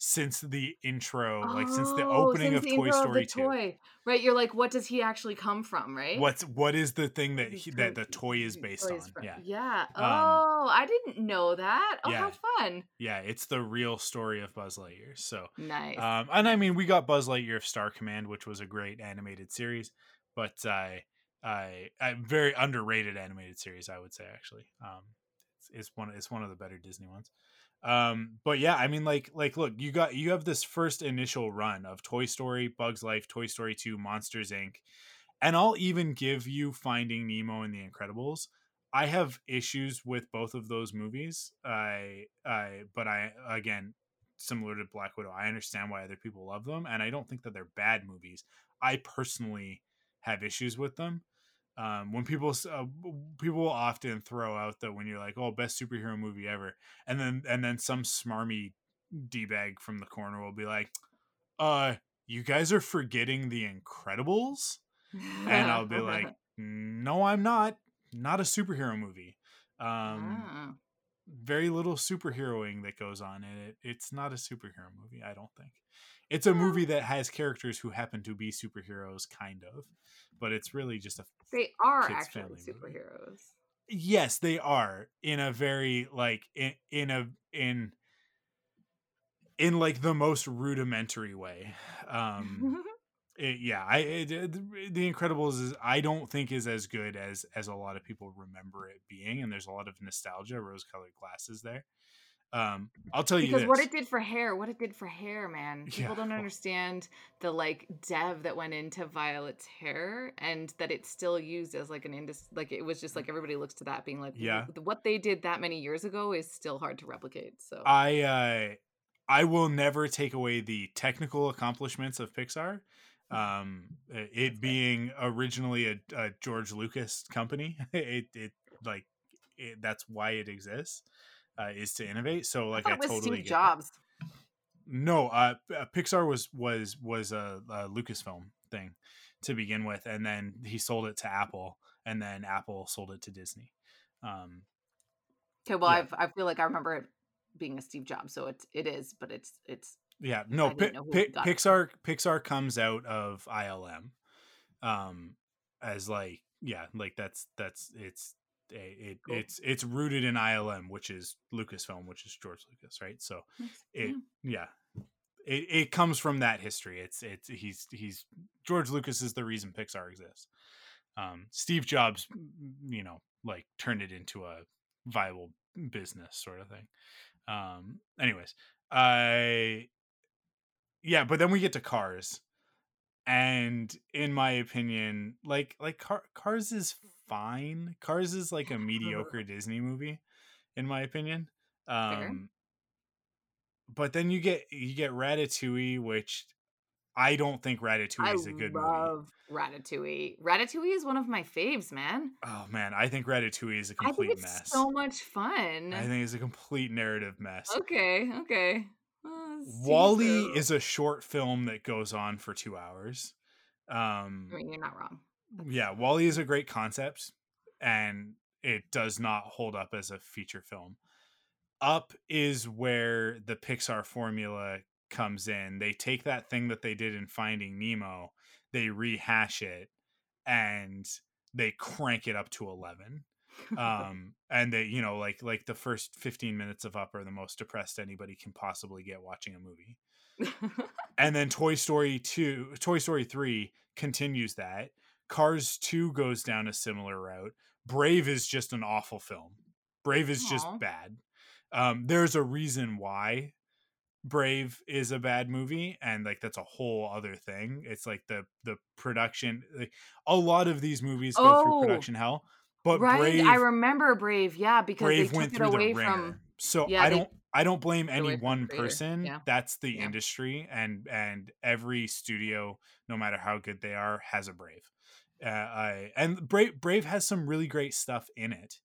since the intro, like since the Oh, opening since of the Toy Story the Two. toy. Right, you're like, what does he actually come from, right? What's what is the thing that he, that the toy is based on? from- Yeah, Yeah. Um, Oh, I didn't know that. Oh, yeah. how fun. yeah, it's the real story of Buzz Lightyear. So, Nice. um, and I mean, we got Buzz Lightyear of Star Command, which was a great animated series, but I, I, I very underrated animated series, I would say actually. Um, it's, it's one, it's one of the better Disney ones. Um, but yeah, I mean, like, like, look, you got you have this first initial run of Toy Story, Bugs Life, Toy Story Two, Monsters Inc., and I'll even give you Finding Nemo and The Incredibles. I have issues with both of those movies. I, I, but I again, similar to Black Widow, I understand why other people love them, and I don't think that they're bad movies. I personally have issues with them. Um, when people uh, people often throw out that when you're like, "Oh, best superhero movie ever," and then and then some smarmy d bag from the corner will be like, "Uh, you guys are forgetting the Incredibles," and I'll be like, <laughs> "No, I'm not. Not a superhero movie. Um, Ah. very little superheroing that goes on in it. It's not a superhero movie. I don't think. It's a movie that has characters who happen to be superheroes, kind of, but it's really just a they are actually family movie. superheroes. yes they are in a very like in, in a in in like the most rudimentary way um <laughs> it, yeah i it, it- the incredibles is i don't think is as good as as a lot of people remember it being and there's a lot of nostalgia rose colored glasses there um i'll tell you because what it did for hair, what it did for hair, man. People Yeah, don't understand the like dev that went into Violet's hair and that it's still used as like an indus like it was just like everybody looks to that being like Yeah. What they did that many years ago is still hard to replicate. So I uh I will never take away the technical accomplishments of Pixar. Um it- it being originally a, a George Lucas company, <laughs> it it like it, that's why it exists. Uh, is to innovate. So like I I, it totally Steve get that. Jobs. No, uh, uh, Pixar was was was a, a Lucasfilm thing to begin with, and then he sold it to Apple, and then Apple sold it to Disney. Um, Okay, well, Yeah. I've, I feel like I remember it being a Steve Jobs, so it's it is, but it's it's Yeah, no, didn't Pi- know who Pi- got it. Pixar Pixar comes out of ILM, um, as like yeah, like that's that's it's it Cool. it's it's rooted in ILM, which is Lucasfilm, which is George Lucas, right? So it yeah, it it comes from that history. It's it's he's he's George Lucas is the reason Pixar exists. Um, Steve Jobs, you know, like turned it into a viable business sort of thing. Um, anyways, I yeah, but then we get to Cars, and in my opinion, like like Car- Cars is fine. Cars is like a <laughs> mediocre Disney movie, in my opinion. Um, but then you get you get Ratatouille, which I don't think Ratatouille I is a good movie. love Ratatouille. Ratatouille is one of my faves, man. Oh man, I think Ratatouille is a I think complete it's mess. so much fun. I think it's a complete narrative mess. okay, okay. Seems WALL-E so. is a short film that goes on for two hours. Um, I mean, you're not wrong. Yeah, WALL-E is a great concept, and it does not hold up as a feature film. Up is where the Pixar formula comes in. They take that thing that they did in Finding Nemo, they rehash it, and they crank it up to eleven. <laughs> um and they you know like like the first 15 minutes of up are the most depressed anybody can possibly get watching a movie <laughs> and then toy story 2 toy story 3 continues that cars 2 goes down a similar route brave is just an awful film brave is just bad um there's a reason why brave is a bad movie and like that's a whole other thing it's like the the production like a lot of these movies go through Oh, production hell but right, brave I remember Brave. Yeah, because brave they went through away the ringer from. so yeah, i they don't i don't blame any away from the one person Yeah. that's the Yeah. industry and and every studio no matter how good they are has a brave uh, I, and brave brave has some really great stuff in it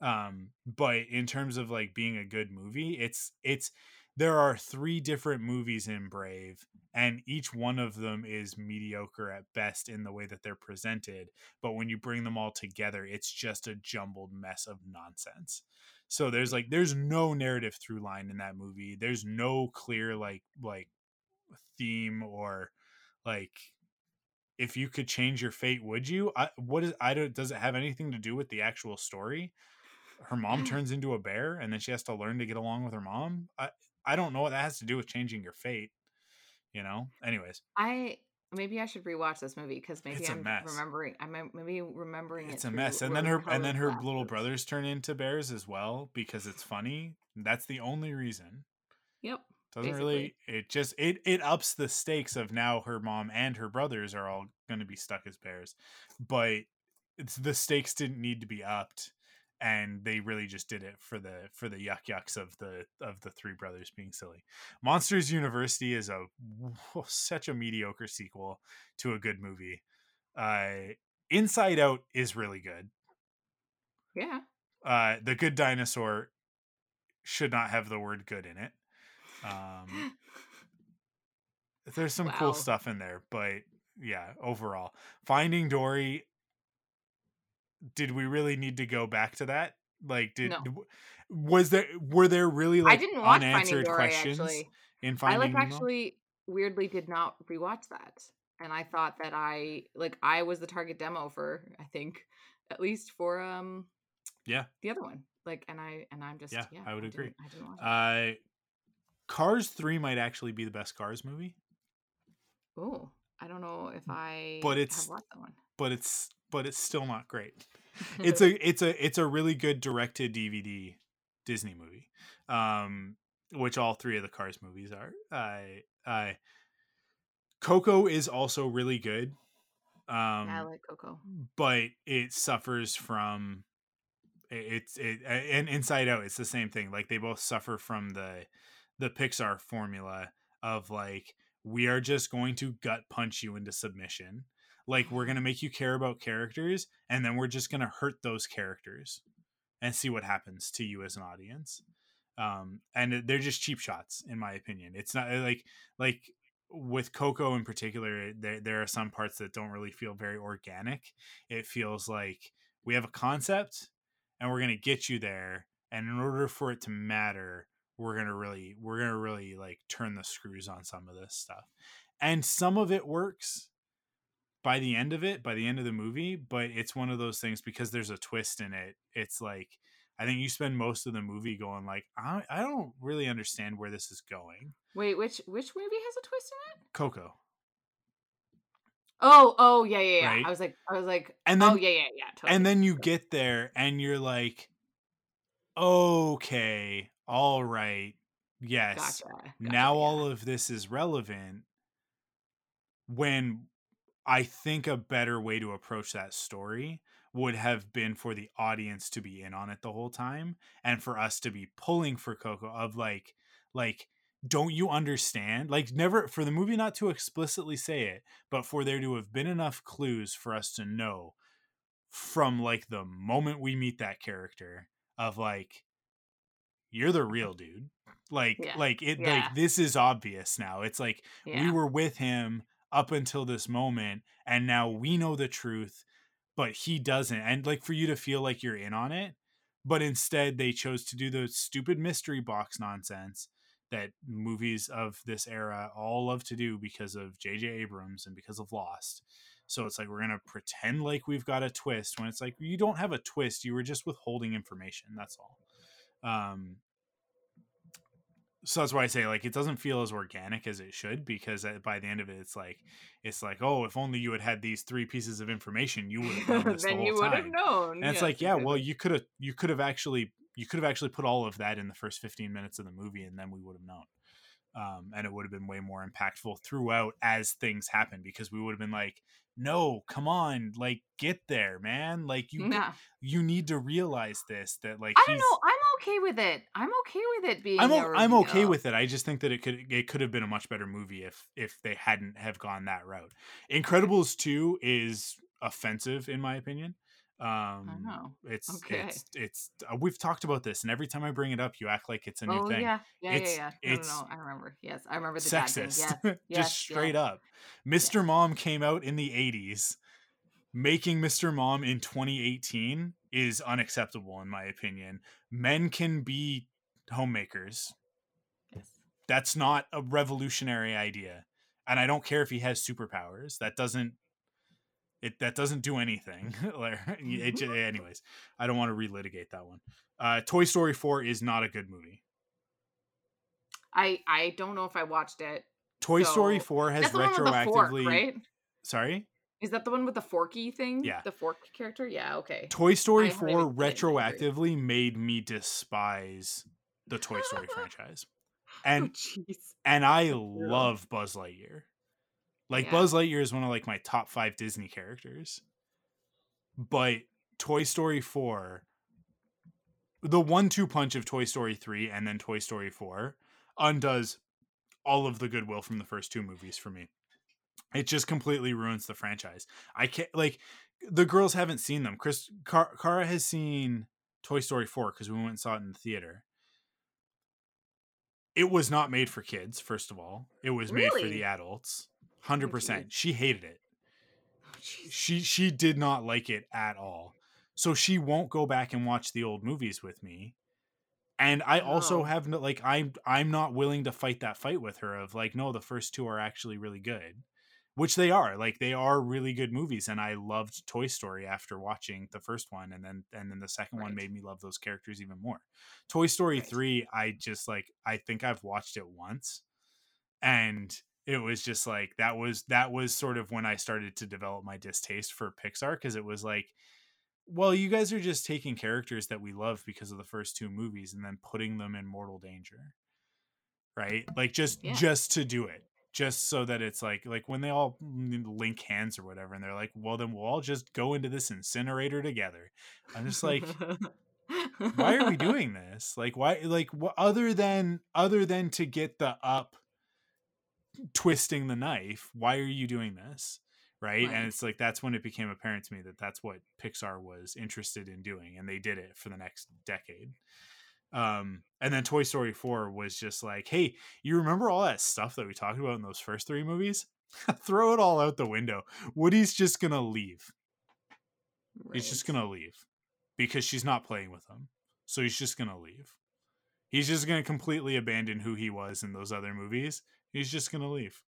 um but in terms of like being a good movie it's it's there are three different movies in brave and each one of them is mediocre at best in the way that they're presented but when you bring them all together it's just a jumbled mess of nonsense. So there's like there's no narrative through line in that movie there's no clear like like theme or like if you could change your fate would you? I, what is i don't does it have anything to do with the actual story? Her mom <sighs> turns into a bear and then she has to learn to get along with her mom? I i don't know what that has to do with changing your fate you know? Anyways. I maybe I should rewatch this movie because maybe I'm mess. remembering. I'm maybe remembering it's it a mess. And then her and then her little brothers turn into bears as well because it's funny. That's the only reason. Yep. Doesn't really it just it it ups the stakes of now her mom and her brothers are all going to be stuck as bears but it's the stakes didn't need to be upped and they really just did it for the for the yuck yucks of the of the three brothers being silly. Monsters university is a <laughs> such a mediocre sequel to a good movie. Uh inside out is really good. Yeah. uh the good dinosaur should not have the word good in it Um, there's <laughs> some Wow. cool stuff in there, but yeah, overall, Finding Dory. Did we really need to go back to that? Like, did No. was there were there really like I didn't watch unanswered Dory questions actually. in I Finding like Nemo? actually weirdly did not rewatch that. And I thought that I like I was the target demo for I think at least for um Yeah. the other one. Like and I and I'm just Yeah, yeah, I would agree. I didn't watch. Uh, Cars three might actually be the best Cars movie, oh, I don't know if I but it's- have watched that one. but it's but it's still not great. it's <laughs> a it's a it's a really good directed DVD Disney movie, um, which all three of the Cars movies are. I I Coco is also really good, um, I like Coco. but it suffers from it- it's it and Inside Out. It's the same thing. Like they both suffer from the the Pixar formula of like we are just going to gut punch you into submission. Like we're gonna make you care about characters, and then we're just gonna hurt those characters and see what happens to you as an audience. Um, and uh, they're just cheap shots, in my opinion. It's not uh, like like with Coco in particular. Eh, there there are some parts that don't really feel very organic. It feels like we have a concept, and we're gonna get you there, and in order for it to matter, we're gonna really we're gonna really like turn the screws on some of this stuff, and some of it works by the end of it, by the end of the movie, but it's one of those things because there's a twist in it. It's like I think you spend most of the movie going like I, I don't really understand where this is going. Wait, which which movie has a twist in it? Coco. Oh, oh yeah, yeah, yeah. Right? I was like I was like And oh yeah, yeah, yeah. Totally. And then you get there and you're like okay, all right. Yes. gotcha, gotcha, now yeah. all of this is relevant when I think a better way to approach that story would have been for the audience to be in on it the whole time and for us to be pulling for Coco of like like don't you understand like never for the movie not to explicitly say it but for there to have been enough clues for us to know from like the moment we meet that character of like you're the real dude. Like Yeah. like it Yeah. like this is obvious now. It's like yeah. we were with him up until this moment and now we know the truth but he doesn't. And like for you to feel like you're in on it but instead they chose to do the stupid mystery box nonsense that movies of this era all love to do because of JJ Abrams and because of Lost. So it's like we're going to pretend like we've got a twist when it's like you don't have a twist. You were just withholding information. That's all um so that's why I say like it doesn't feel as organic as it should because uh, by the end of it it's like it's like oh if only you had had these three pieces of information you would have known <laughs> this the whole you would have known. and it's yes, like yeah well you could have you could have actually you could have actually put all of that in the first 15 minutes of the movie and then we would have known um, and it would have been way more impactful throughout as things happen because we would have been like no come on like get there man like you you need to realize this that like I don't know. I'm okay with it. I'm okay with it being. I'm o- I'm okay with it. I just think that it could it could have been a much better movie if if they hadn't have gone that route. Incredibles 2 is offensive in my opinion. Um know. it's Okay. it's it's uh, we've talked about this and every time I bring it up you act like it's a new oh thing. yeah, yeah, It's- yeah, yeah. No, it's no, no, I remember. Yes, I remember the. Sexist. <laughs> Yes, yes, just straight yes. up. Mr. Mom came out in the 80s. Making Mr. Mom in 2018 is unacceptable in my opinion. Men can be homemakers yes. that's not a revolutionary idea and i don't care if he has superpowers that doesn't it that doesn't do anything <laughs> Like, it, <laughs> anyways i don't want to relitigate that one uh toy story 4 is not a good movie I I don't know if I watched it. toy story 4 has That's the one with fork, retroactively right? sorry Is that the one with the forky thing? Yeah. The fork character? Yeah, okay. toy story I 4 highly- highly agree. retroactively made me despise the toy story <laughs> franchise oh, and jeez. and I love Buzz Lightyear. Like Yeah. Buzz Lightyear is one of like my top five Disney characters. But Toy Story 4, the one-two punch of Toy Story 3 and then Toy Story 4 undoes all of the goodwill from the first two movies for me. It just completely ruins the franchise. I can't like the girls haven't seen them. Chris Car- Kara has seen Toy Story 4 because we went and saw it in the theater it was not made for kids. First of all, it was made for the adults. 100%. She hated it. Oh. She she did not like it at all. So she won't go back and watch the old movies with me. And I also Oh. have no like I'm I'm not willing to fight that fight with her of like no the first two are actually really good. Which they are. Like they are really good movies and I loved Toy Story after watching the first one and then and then the second one made me love those characters even more. Toy Story Right. 3 I just like I think I've watched it once and it was just like that was that was sort of when I started to develop my distaste for Pixar because it was like well you guys are just taking characters that we love because of the first two movies and then putting them in mortal danger right like just Yeah. just to do it just so that it's like like when they all link hands or whatever and they're like well then we'll all just go into this incinerator together i'm just like why are we <laughs> doing this like why like what other than other than to get the up twisting the knife why are you doing this right? Right. and it's like that's when it became apparent to me that that's what pixar was interested in doing and they did it for the next decade um and then toy story 4 was just like hey you remember all that stuff that we talked about in those first three movies <laughs> throw it all out the window woody's just gonna leave He's just gonna leave because she's not playing with him. So he's just gonna leave. He's just gonna completely abandon who he was in those other movies. He's just gonna leave. <laughs>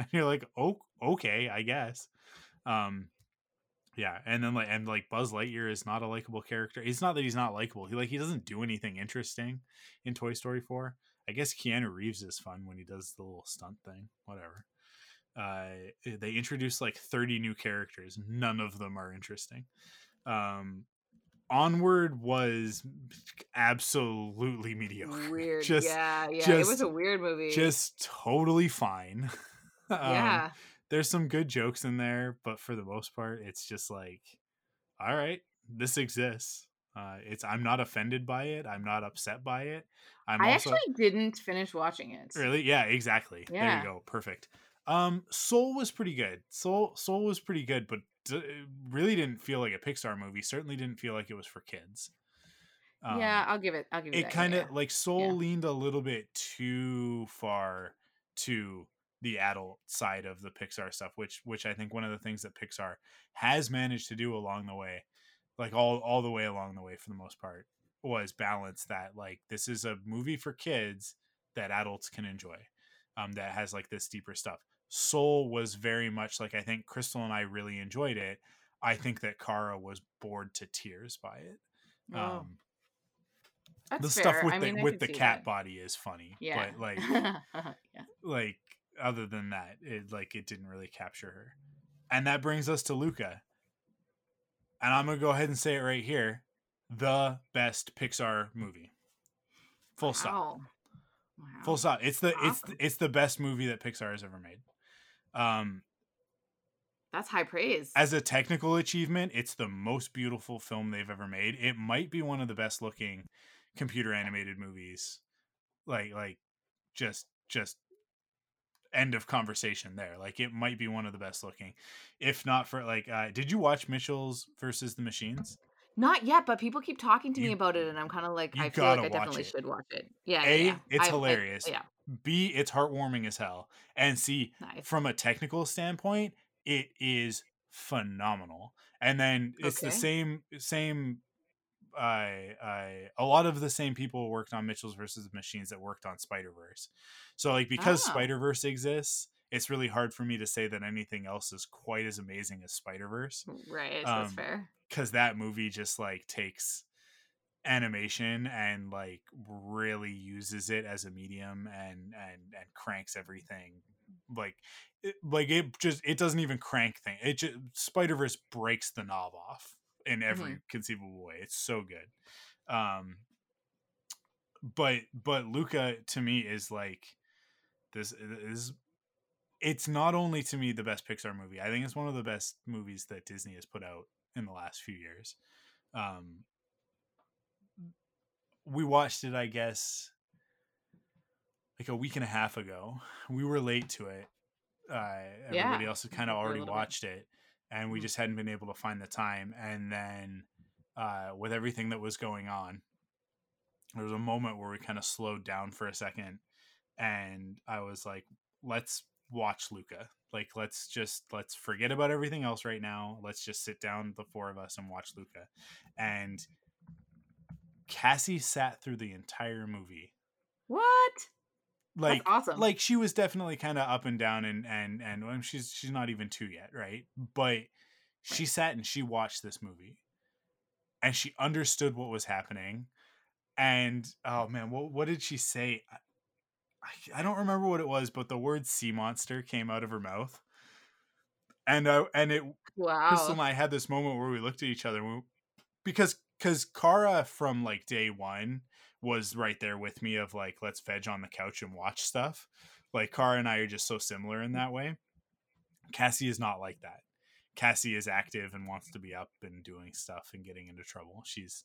And you're like, oh, okay, I guess. Um, yeah, and then like and like Buzz Lightyear is not a likable character. It's not that he's not likable. He like he doesn't do anything interesting in Toy Story 4. I guess Keanu Reeves is fun when he does the little stunt thing. Whatever. Uh, they introduce like 30 new characters. None of them are interesting. Um, Onward was absolutely mediocre. Weird. Just, yeah, yeah. it was a weird movie. just totally fine. <laughs> Um, yeah. There's some good jokes in there, but for the most part, it's just like, all right, this exists. Uh, it's I'm not offended by it. I'm not upset by it. I'm I also actually didn't finish watching it. really yeah, exactly. There you go, perfect. Um, Soul was pretty good. Soul Soul was pretty good, but d- it really didn't feel like a Pixar movie. Certainly didn't feel like it was for kids. Um, yeah, I'll give it. I'll give it. it kind of yeah. like soul Yeah. leaned a little bit too far to the adult side of the pixar stuff which which i think one of the things that pixar has managed to do along the way like all all the way along the way for the most part was balance that like this is a movie for kids that adults can enjoy um that has like this deeper stuff soul was very much like i think crystal and i really enjoyed it i think that kara was bored to tears by it um that's the fair. stuff with I the mean, with the cat that. body is funny Yeah. but like <laughs> yeah. like other than that it like it didn't really capture her. And that brings us to luca. And i'm gonna go ahead and say it right here the best pixar movie. Full stop. Wow. Wow. full stop. It's the it's it's the best movie that pixar has ever made. Um That's high praise. as a technical achievement it's the most beautiful film they've ever made. It might be one of the best looking computer animated movies. Like like just just end of conversation there like it might be one of the best looking if not for like uh did you watch mitchell's versus the machines Not yet, but people keep talking to me about it, and I'm kind of like, I feel like I definitely it. should watch it. Yeah. A, yeah, yeah. it's I- I- hilarious. yeah. b it's heartwarming as hell and c Nice. from a technical standpoint it is phenomenal and then it's the same same I I a lot of the same people worked on Mitchell's versus the Machines that worked on Spider Verse. So like because Oh. Spider Verse exists, it's really hard for me to say that anything else is quite as amazing as Spider Verse Right. That's Um, fair. because that movie just like takes animation and like really uses it as a medium and and and cranks everything like it, like it just it doesn't even crank thing it just spider-verse breaks the knob off in every conceivable way. It's so good. Um but but luca to me is like this is it's not only to me the best pixar movie. I think it's one of the best movies that disney has put out in the last few years. Um we watched it i guess like a week and a half ago. We were late to it. Uh everybody Yeah, else had kind of already little bit. watched it and we Mhm. just hadn't been able to find the time and then uh with everything that was going on there was a moment where we kind of slowed down for a second and I was like, let's watch Luca. Like let's just let's forget about everything else right now. Let's just sit down the four of us and watch Luca. And Cassie sat through the entire movie. What? Like That's awesome. like she was definitely kind of up and down and and and well, she's she's not even 2 yet, right? But she sat and she watched this movie. And she understood what was happening. And oh man, what what did she say? I, I don't remember what it was, but the word sea monster came out of her mouth. And I and it Crystal and. I had this moment where we looked at each other and we, because because Kara from like day one was right there with me of like let's veg on the couch and watch stuff. Like Kara and I are just so similar in that way. Cassie is not like that. Cassie is active and wants to be up and doing stuff and getting into trouble. She's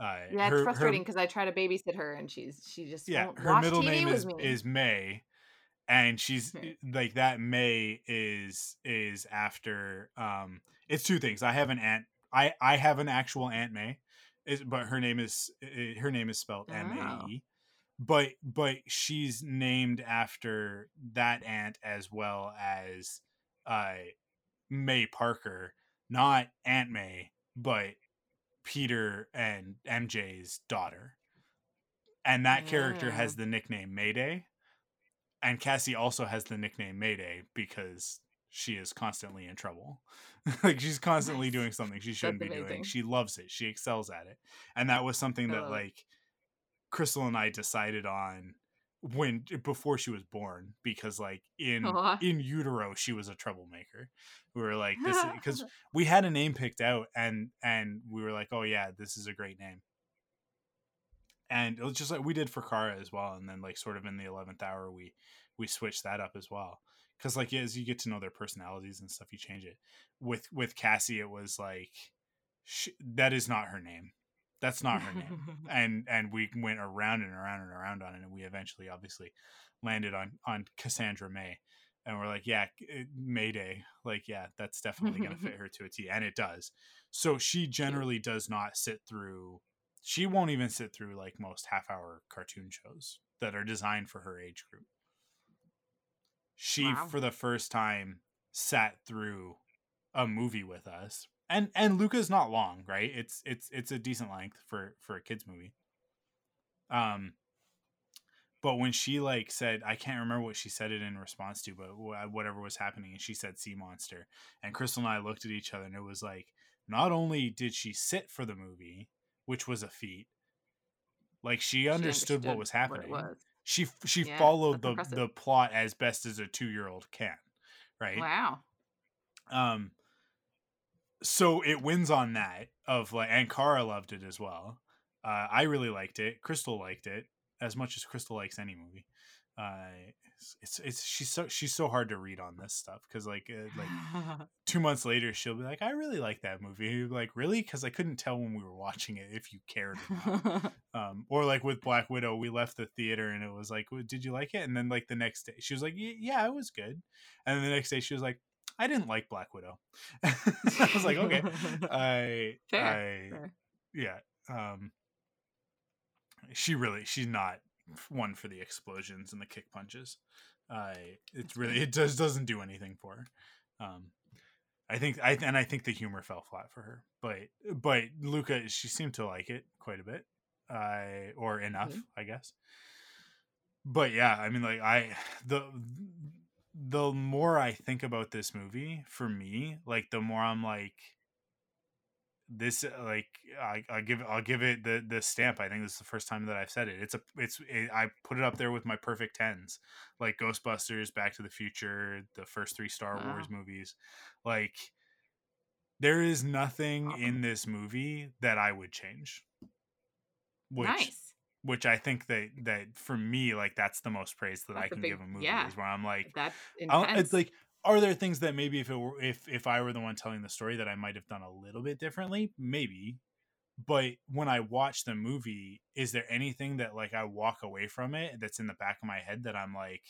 uh Yeah, her- it's frustrating because I try to babysit her and she's she just yeah won't her middle TV name is me. is may and she's Hmm. <laughs> like that may is is after um it's two things i have an aunt i i have an actual aunt may is but her name is eh, her name is spelled Oh. m-a-e but but she's named after that aunt as well as uh may parker not aunt may but peter and mj's daughter and that character Mm. has the nickname Mayday. And Cassie also has the nickname Mayday because she is constantly in trouble. <laughs> like she's constantly doing something she shouldn't be doing. She loves it. She excels at it. And that was something that love like Crystal and I decided on when before she was born because like in in utero she was a troublemaker. We were like this because <laughs> we had a name picked out and and we were like oh yeah this is a great name and it was just like we did for Kara as well, and then like sort of in the eleventh hour we we switched that up as well because like as you get to know their personalities and stuff, you change it. With with Cassie, it was like sh that is not her name. That's not her name. <laughs> and and we went around and around and around on it, and we eventually obviously landed on on Cassandra May. And we're like, yeah, Mayday. Like, yeah, that's definitely going to fit <laughs> her to a T. And it does. So she generally does not sit through she won't even sit through like most half hour cartoon shows that are designed for her age group. She Wow. for the first time sat through a movie with us. And and Luca's not long, right? It's it's it's a decent length for for a kids movie. Um but when she like said I can't remember what she said it in response to, but wh- whatever was happening and she said sea monster and Crystal and I looked at each other and it was like not only did she sit for the movie, which was a feat. Like she understood, what was happening. What was. She she Yeah, followed the impressive. the plot as best as a 2-year-old can, right? Wow. Um so it wins on that of like and Kara loved it as well. Uh I really liked it. Crystal liked it as much as Crystal likes any movie. Uh it's it's, she's so she's so hard to read on this stuff cuz like uh, like <laughs> two months later she'll be like i really like that movie like really? Because i couldn't tell when we were watching it if you cared or not. <laughs> Um, or like with black widow we left the theater and it was like "Well, did you like it? And then like the next day she was like yeah it was good. And then the next day she was like i didn't like black widow. <laughs> I was like okay. I Fair, i fair. yeah um she really she's not one for the explosions and the kick punches. Uh it's really it does doesn't do anything for her. Um i think i and i think the humor fell flat for her but but luca she seemed to like it quite a bit uh or enough Mhm. i guess. But yeah i mean like i the the more i think about this movie for me like the more i'm like this uh, like I, I give I'll give it the the stamp. I think this is the first time that I've said it. It's a it's it, I put it up there with my perfect tens, like Ghostbusters, Back to the Future, the first three Star Wow. Wars movies. Like there is nothing Awesome. in this movie that I would change. Which nice. which I think that that for me like that's the most praise that I That's a can big- give a movie yeah. is where I'm like That's I'll- it's like are there things that maybe if it were if if I were the one telling the story that I might have done a little bit differently? Maybe. But when I watch the movie is there anything that like I walk away from it that's in the back of my head that I'm like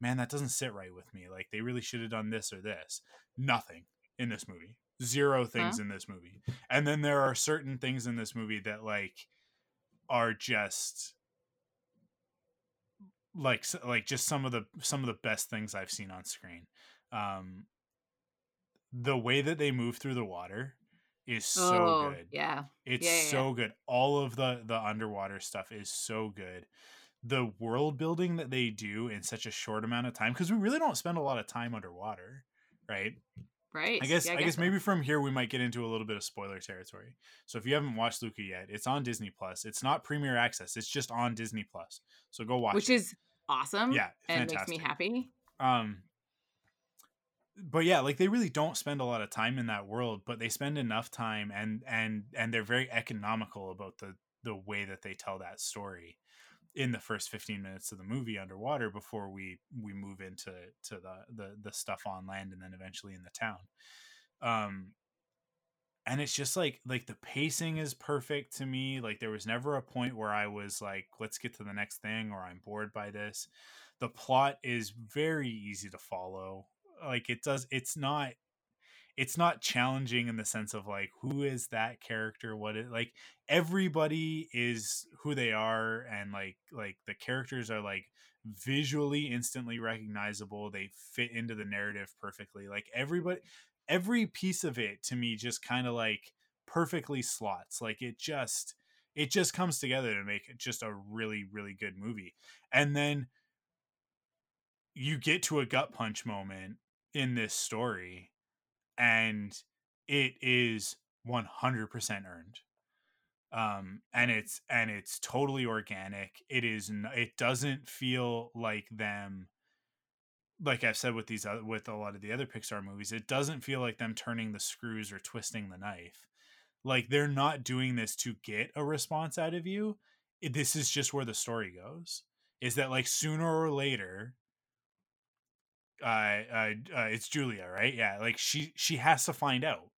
man that doesn't sit right with me. Like they really should have done this or this. Nothing in this movie. Zero things Huh? in this movie. And then there are certain things in this movie that like are just like like just some of the some of the best things I've seen on screen. Um the way that they move through the water is so oh, good. yeah. It's Yeah, yeah, yeah. so good. All of the the underwater stuff is so good. The world building that they do in such a short amount of time because we really don't spend a lot of time underwater, right? Right. I guess Yeah, I, guess so. maybe from here we might get into a little bit of spoiler territory. So if you haven't watched Luca yet, it's on Disney Plus. It's not Premier Access. It's just on Disney Plus. So go watch. Which it. is awesome. Yeah, And makes me happy. um but yeah like they really don't spend a lot of time in that world but they spend enough time and and and they're very economical about the the way that they tell that story in the first 15 minutes of the movie underwater before we we move into to the the, the stuff on land and then eventually in the town. Um and it's just like like the pacing is perfect to me like there was never a point where i was like let's get to the next thing or i'm bored by this. The plot is very easy to follow like it does it's not it's not challenging in the sense of like who is that character what it like everybody is who they are and like like the characters are like visually instantly recognizable they fit into the narrative perfectly like everybody every piece of it to me just kind of like perfectly slots like it just it just comes together to make it just a really really good movie. And then you get to a gut punch moment in this story and it is 100% earned. Um and it's and it's totally organic. It is it doesn't feel like them like i've said with these other with a lot of the other pixar movies it doesn't feel like them turning the screws or twisting the knife. Like they're not doing this to get a response out of you. This is just where the story goes is that like sooner or later uh, uh, uh it's Giulia right yeah like she she has to find out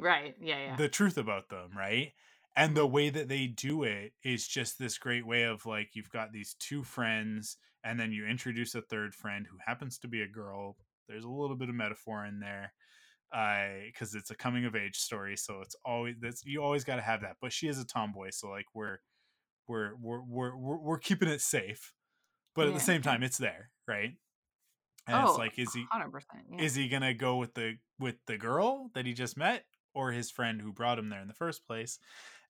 Right. Yeah. Yeah. the truth about them, right? And the way that they do it is just this great way of like you've got these two friends, and then you introduce a third friend who happens to be a girl. There's a little bit of metaphor in there, because it's a coming of age story, so it's always that's you always got to have that. But she is a tomboy, so like we're we're we're we're we're, we're keeping it safe, but at the same time, it's there, right? And oh, it's like, is he hundred percent. Yeah. is he gonna go with the with the girl that he just met or his friend who brought him there in the first place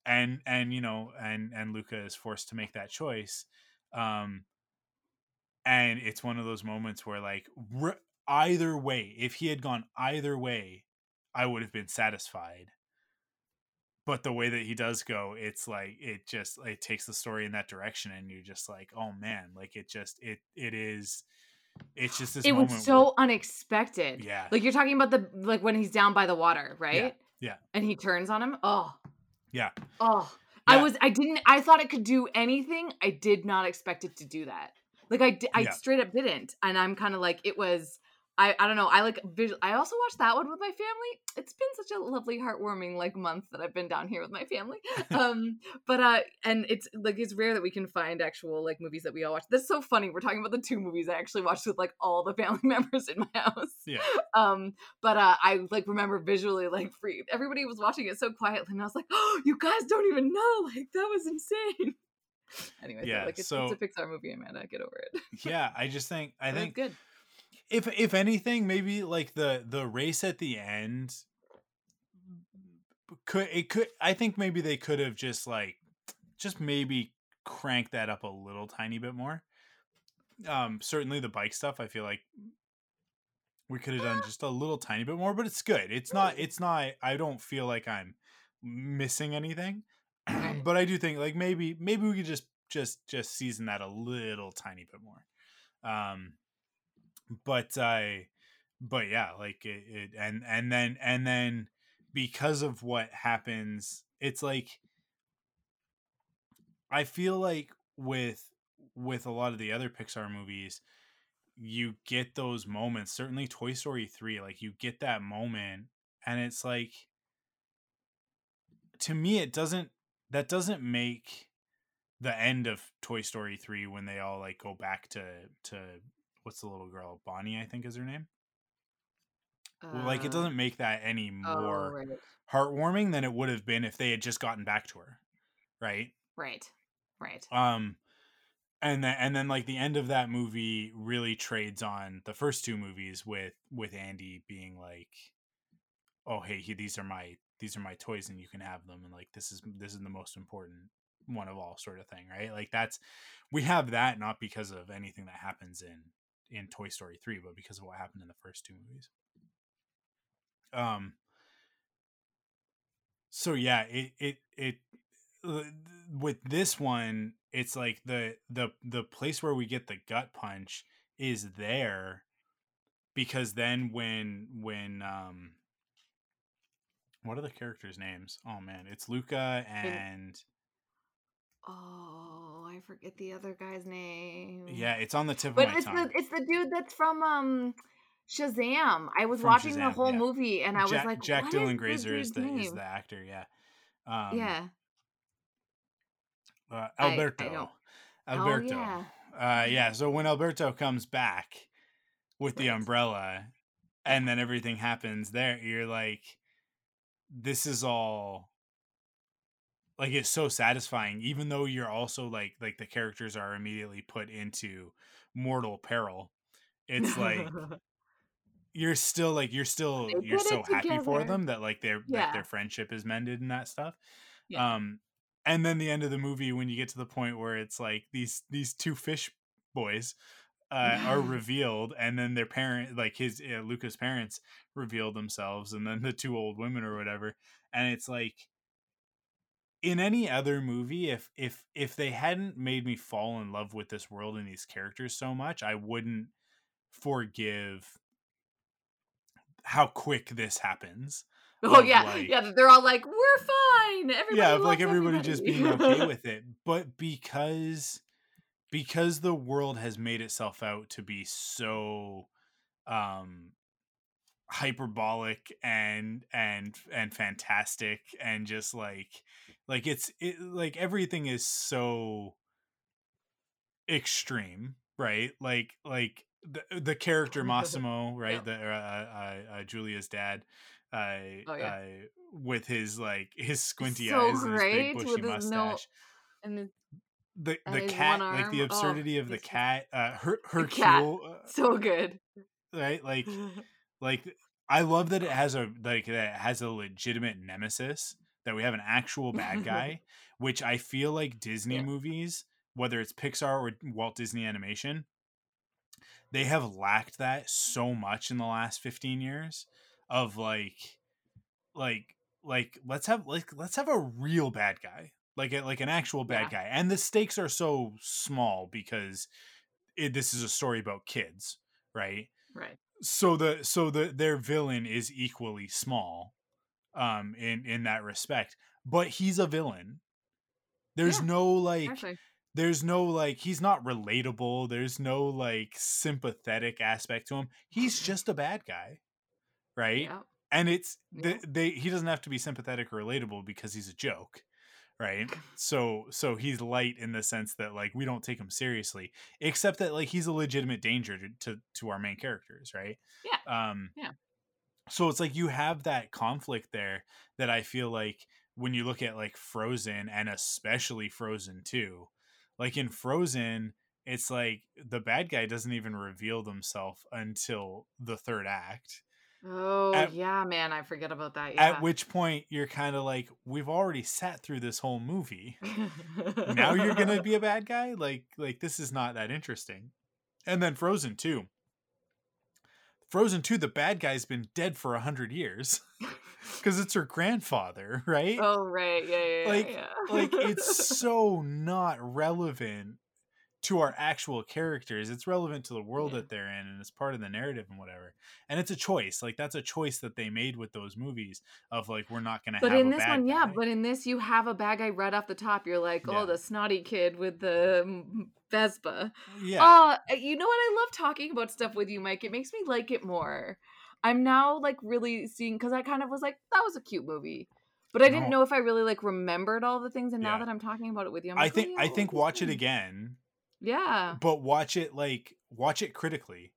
and and you know and and luca is forced to make that choice um and it's one of those moments where like r- either way if he had gone either way i would have been satisfied but the way that he does go it's like it just it takes the story in that direction and you're just like oh man like it just it it is it's just this it was where- so unexpected. yeah Like you're talking about the like when he's down by the water, right? yeah. And he turns on him. Oh. Yeah. Oh. Yeah. I was I didn't I thought it could do anything. I did not expect it to do that. Like I I Yeah. straight up didn't. And I'm kind of like it was I I don't know. I like visual I also watched that one with my family. It's been such a lovely heartwarming like month that I've been down here with my family. <laughs> um but uh and it's like it's rare that we can find actual like movies that we all watch. That's so funny. We're talking about the two movies I actually watched with like all the family <laughs> members in my house. Yeah. Um, but uh I like remember visually like free everybody was watching it so quietly and I was like, Oh, you guys don't even know. Like that was insane. <laughs> anyway, Yeah, so, like it's, so- it's a Pixar movie, Amanda. Get over it. yeah i just think i think good. If if anything maybe like the the race at the end could it could i think maybe they could have just like just maybe cranked that up a little tiny bit more. Um certainly the bike stuff i feel like we could have done just a little tiny bit more but it's good. It's not it's not i don't feel like i'm missing anything <clears throat> but i do think like maybe maybe we could just just just season that a little tiny bit more. Um but i but yeah like it, it and and then and then because of what happens it's like i feel like with with a lot of the other pixar movies you get those moments certainly toy story 3 like you get that moment and it's like to me it doesn't that doesn't make the end of toy story 3 when they all like go back to to what's the little girl bonnie i think is her name well, like it Uh, doesn't make that any oh, more right. heartwarming than it would have been if they had just gotten back to her right Right. Right. Um, and then and then like the end of that movie really trades on the first two movies with with Andy being like, oh hey, he, these are my these are my toys and you can have them and like this is this is the most important one of all sort of thing right like that's we have that not because of anything that happens in in toy story 3 but because of what happened in the first two movies um so yeah it it it uh, with this one it's like the the the place where we get the gut punch is there because then when when um what are the characters' names? Oh man, it's Luca and Oh, I forget the other guy's name. yeah, it's on the tip But of my it's tongue. the it's the dude that's from um Shazam. I was From watching the whole yeah. movie and I was like, Jack what Dylan Grazer is the is the actor. Yeah, um, yeah. uh, I- I Alberto. Alberto. Oh yeah. Uh, yeah. So when Alberto comes back with the umbrella, and then everything happens there, you're like, this is all like it's so satisfying. Even though you're also like like the characters are immediately put into mortal peril. It's like <laughs> you're still like you're still They you're so happy for them that like their Yeah. their friendship is mended and that stuff. Yeah. Um and then the end of the movie when you get to the point where it's like these these two fish boys uh, are <laughs> revealed and then their parent like his uh, Luca's parents reveal themselves and then the two old women or whatever and it's like in any other movie if if if they hadn't made me fall in love with this world and these characters so much I wouldn't forgive how quick this happens <laughs> oh of, yeah. like- yeah, they're all like, We're fine. Everybody yeah like loves everybody, just being okay with it but because because the world has made itself out to be so um hyperbolic and and and fantastic and just like like it's it, like everything is so extreme right like like the, the character Massimo right Yep. the uh, uh, uh, Giulia's dad uh, Oh, yeah. uh with his like his squinty So eyes and his big with bushy his no- mustache and the the cat like the oh, absurdity of the cat uh her The cat. uh, so good. right like <laughs> like i love that it has a like that it has a legitimate nemesis that we have an actual bad <laughs> guy which i feel like disney Yeah. movies whether it's pixar or walt disney animation they have lacked that so much in the last 15 years of like like like let's have like let's have a real bad guy like a, like an actual bad Yeah. guy and the stakes are so small because it, this is a story about kids right Right. so the so the their villain is equally small um in in that respect but he's a villain there's Yeah, no like Actually. there's no like he's not relatable there's no like sympathetic aspect to him he's just a bad guy right Yeah. and it's Yeah. the, they he doesn't have to be sympathetic or relatable because he's a joke right <clears throat> so so he's light in the sense that like we don't take him seriously except that like he's a legitimate danger to to, to our main characters right yeah um Yeah. So it's like you have that conflict there that i feel like when you look at like frozen and especially frozen 2 like in frozen it's like the bad guy doesn't even reveal themselves until the third act Oh At- yeah, man, I forget about that. Yeah. at which point you're kind of like we've already sat through this whole movie now you're gonna <laughs> be a bad guy like like this is not that interesting and then frozen 2 frozen 2 the bad guy's been dead for a hundred years <laughs> because it's her grandfather right Oh right, yeah, yeah, yeah. Like- yeah. like it's <laughs> so not relevant to our actual characters it's relevant to the world Yeah. that they're in and it's part of the narrative and whatever and it's a choice like that's a choice that they made with those movies of like we're not gonna But have in this one, yeah. But in this, you have a bad guy right off the top. You're like, oh, Yeah. the snotty kid with the Vespa. yeah Uh, you know what? I love talking about stuff with you, Mike. It makes me like it more. I'm now like really seeing because I kind of was like, that was a cute movie, but I didn't No. know if I really like remembered all the things. And now that I'm talking about it with you, I'm i like, oh, think yeah, i think watch it again Yeah, but watch it like watch it critically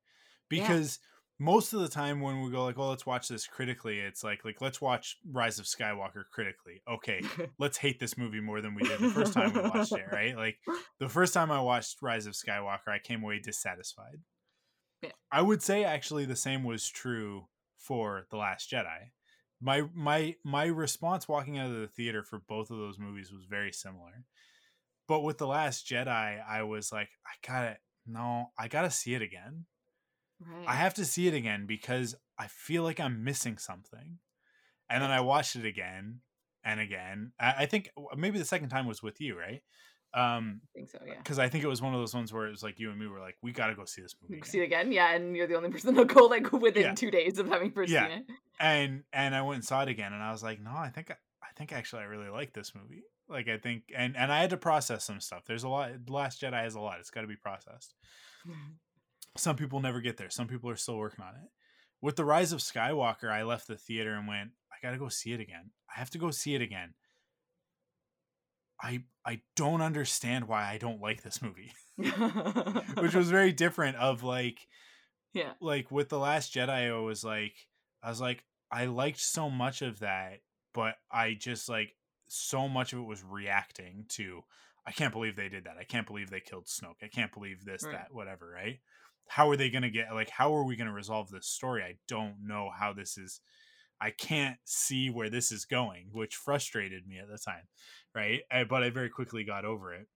because most of the time when we go like, "Oh, let's watch this critically," it's like like let's watch Rise of Skywalker critically. Okay, <laughs> let's hate this movie more than we did the first time we watched it, right? Like <laughs> the first time I watched Rise of Skywalker, I came away dissatisfied. Yeah. I would say actually the same was true for The Last Jedi. My my my response walking out of the theater for both of those movies was very similar. But with The Last Jedi, I was like, I gotta no, I gotta see it again. Right. I have to see it again because I feel like I'm missing something. And then I watched it again and again. I, I think maybe the second time was with you, right? Um, I think so, yeah. because I think it was one of those ones where it was like you and me were like, we got to go see this movie. See it again, yeah, and you're the only <laughs> person that'll go like within Yeah. two days of having first Yeah. seen it. And and I went and saw it again, and I was like, no, I think I think actually I really like this movie. Like I think, and and I had to process some stuff. There's a lot. Last Jedi has a lot. It's got to be processed. Mm-hmm. some people never get there. Some people are still working on it. With the Rise of Skywalker, I left the theater and went, I gotta go see it again. I have to go see it again. I I don't understand why I don't like this movie. <laughs> Which was very different of like yeah. like with the last Jedi I was like I was like I liked so much of that, but I just like so much of it was reacting to I can't believe they did that. I can't believe they killed Snoke. I can't believe this, Right. that, whatever, right? How are they going to get like how are we going to resolve this story? I don't know how this is I can't see where this is going, which frustrated me at the time, right? I, but I very quickly got over it.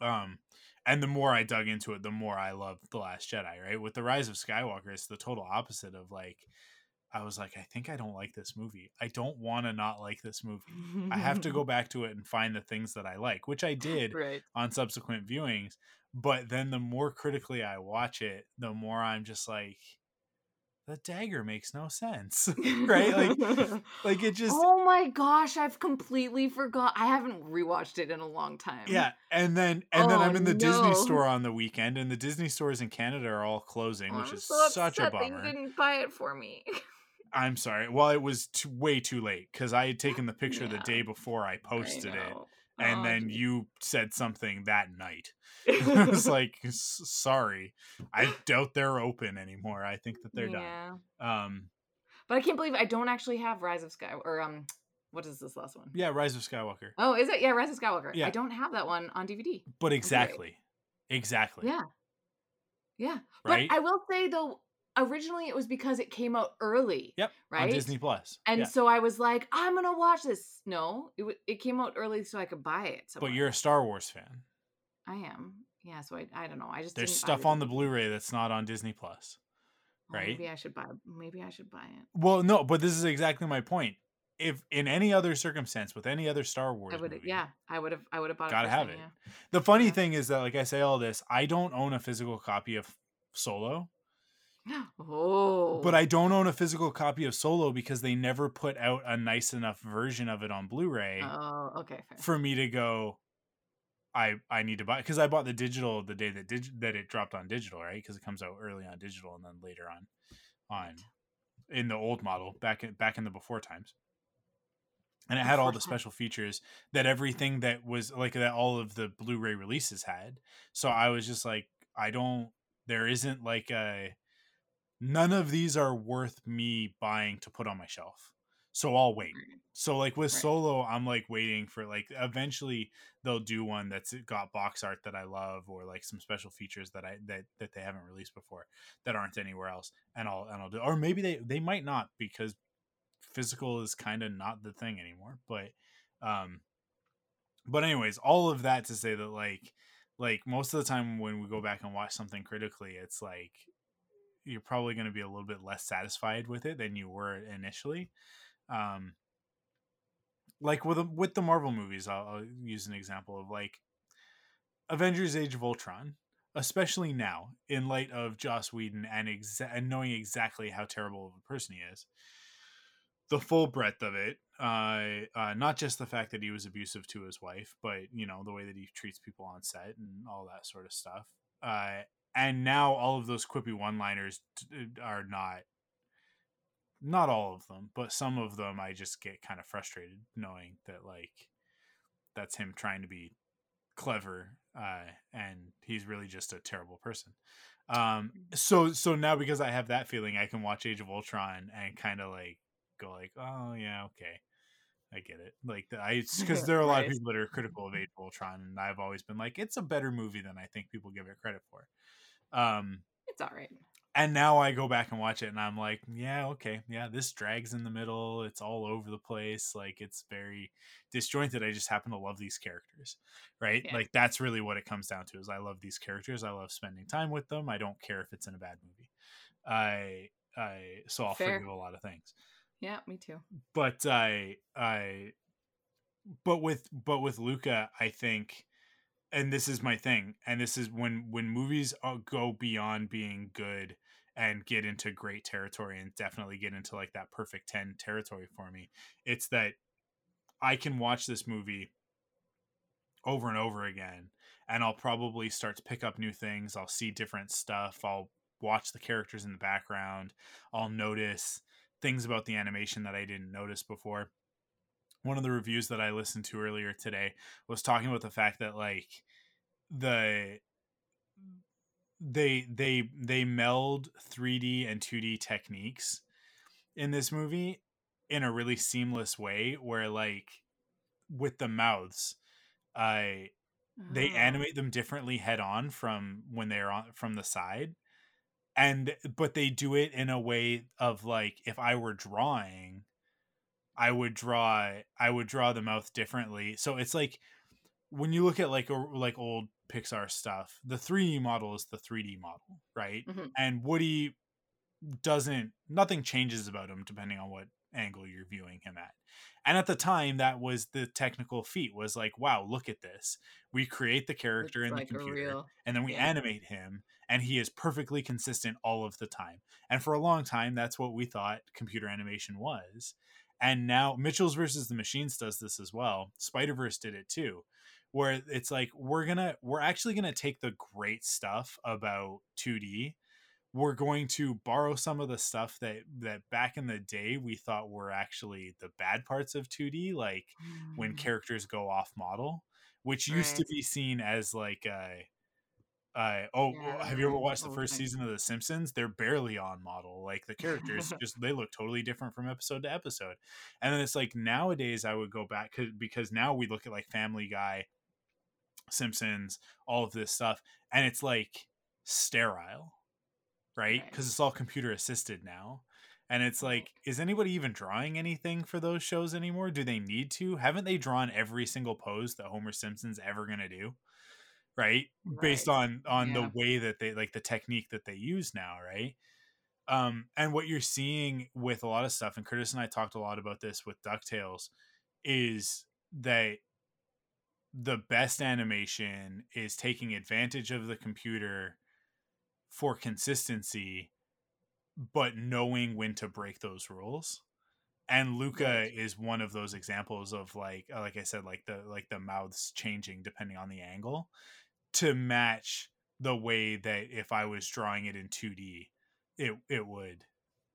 Um and the more I dug into it, the more I loved The Last Jedi, right? With The Rise of Skywalker, it's the total opposite of like I was like, I think I don't like this movie. I don't want to not like this movie. I have to go <laughs> back to it and find the things that I like, which I did Right. on subsequent viewings. But then the more critically I watch it, the more I'm just like, the dagger makes no sense. <laughs> right? Like <laughs> like it just oh my gosh, I've completely forgot. I haven't rewatched it in a long time. yeah. And then and then oh, I'm Oh, in the Disney store on the weekend and the Disney stores in Canada are all closing, which I'm is so such a upset that you bummer. didn't buy it for me. I'm sorry. Well, it was too, way too late because I had taken the picture the day before I posted I it, and Oh, then you said something that night. <laughs> <laughs> I was like, "Sorry, I doubt they're open anymore. I think that they're yeah. done." Um, But I can't believe I don't actually have Rise of Sky or um what is this last one? yeah, Rise of Skywalker, Oh, is it? Yeah, Rise of Skywalker. Yeah. I don't have that one on DVD. but exactly, exactly, Yeah. Yeah. right But I will say though, originally it was because it came out early. Yep, Right. on Disney Plus. And yeah. so I was like, I'm gonna watch this. No, it w- it came out early so I could buy it. but you're a Star Wars fan. I am. Yeah. So I I don't know. I just There's stuff on the Blu-ray that's not on Disney Plus. Right? Maybe I should buy. Maybe I should buy it. Well, no, but this is exactly my point. If in any other circumstance with any other Star Wars I would. movie, Yeah, I would have. I would have bought Gotta it. have it. The funny Yeah. thing is that, like I say all this, I don't own a physical copy of Solo, Yeah. <gasps> Oh. but I don't own a physical copy of Solo because they never put out a nice enough version of it on Blu-ray Oh, okay. Fair. for me to go. I I need to buy because I bought the digital the day that dig, that it dropped on digital, right? Because it comes out early on digital and then later on on in the old model back in back in the before times. And it had all the special features that everything that was like that all of the Blu-ray releases had. So I was just like, I don't there isn't like a none of these are worth me buying to put on my shelf. So I'll wait. So like with Right. solo, I'm like waiting for like eventually they'll do one that's got box art that I love or like some special features that I that that they haven't released before that aren't anywhere else, and I'll and I'll do or maybe they they might not because physical is kind of not the thing anymore. But um, but anyways, all of that to say that like like most of the time when we go back and watch something critically, it's like you're probably going to be a little bit less satisfied with it than you were initially. Um, like with with the Marvel movies, I'll, I'll use an example of like Avengers: Age of Ultron, especially now in light of Joss Whedon and exa- and knowing exactly how terrible of a person he is. The full breadth of it, uh, uh, not just the fact that he was abusive to his wife, but you know the way that he treats people on set and all that sort of stuff. Uh, and now all of those quippy one-liners are not not all of them, but some of them I just get kind of frustrated knowing that like that's him trying to be clever uh, and he's really just a terrible person. Um, so so now because I have that feeling, I can watch Age of Ultron and kind of like go like, oh yeah, okay, I get it. Like I because <laughs> there are a lot of people that are critical of Age of Ultron, and I've always been like, it's a better movie than I think people give it credit for. Um, It's all right. and now I go back and watch it, and I'm like, yeah, okay, yeah, this drags in the middle. It's all over the place. Like it's very disjointed. I just happen to love these characters, right? Yeah. Like that's really what it comes down to. Is I love these characters. I love spending time with them. I don't care if it's in a bad movie. I I so I'll Fair. forgive a lot of things Yeah, me too. but I I but with but with Luca, I think and this is my thing and this is when when movies uh, go beyond being good and get into great territory and definitely get into like that perfect 10 territory for me it's that i can watch this movie over and over again and i'll probably start to pick up new things i'll see different stuff i'll watch the characters in the background i'll notice things about the animation that i didn't notice before one of the reviews that i listened to earlier today was talking about the fact that like the they they they meld 3D and 2D techniques in this movie in a really seamless way where like with the mouths I they Oh. animate them differently head on from when they're on from the side and but they do it in a way of like if i were drawing i would draw i would draw the mouth differently. So it's like when you look at like like old pixar stuff the 3d model is the 3d model right? Mhm. and woody doesn't nothing changes about him depending on what angle you're viewing him at. And at the time that was the technical feat was like wow look at this. We create the character It's in like the computer and then we yeah. animate him and he is perfectly consistent all of the time. And for a long time that's what we thought computer animation was and now mitchell's versus the machines does this as well. Spider-verse did it too where it's like we're gonna we're actually gonna take the great stuff about 2d we're going to borrow some of the stuff that that back in the day we thought were actually the bad parts of 2d like when Mm. characters go off model which used to be seen as like a uh, oh Yeah, have you ever watched the first season of the simpsons? They're barely on model like the characters <laughs> just they look totally different from episode to episode. And then it's like nowadays i would go back because now we look at like family guy simpsons all of this stuff and it's like sterile right? Right. because it's all computer assisted now and it's like is anybody even drawing anything for those shows anymore? Do they need to? Haven't they drawn every single pose that homer simpson's ever going to do right based on on Yeah. the way that they like the technique that they use now right um and what you're seeing with a lot of stuff and curtis and i talked a lot about this with ducktales is that the best animation is taking advantage of the computer for consistency but knowing when to break those rules and luca Right. is one of those examples of like uh, like i said like the like the mouths changing depending on the angle to match the way that if i was drawing it in 2d it it would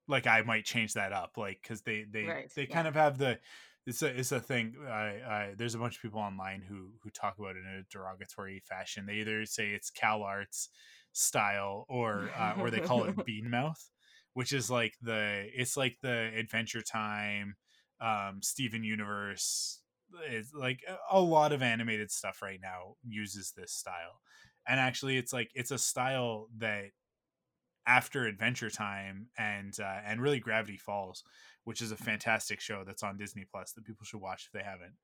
like i might change that up like because they they Right, they yeah. kind of have the it's a it's a thing I, I there's a bunch of people online who who talk about it in a derogatory fashion they either say it's CalArts style or uh, or they call it <laughs> bean mouth which is like the it's like the adventure time um steven universe it's like a- a lot of animated stuff right now uses this style and actually it's like it's a style that after adventure time and uh, and really gravity falls which is a fantastic show that's on disney plus that people should watch if they haven't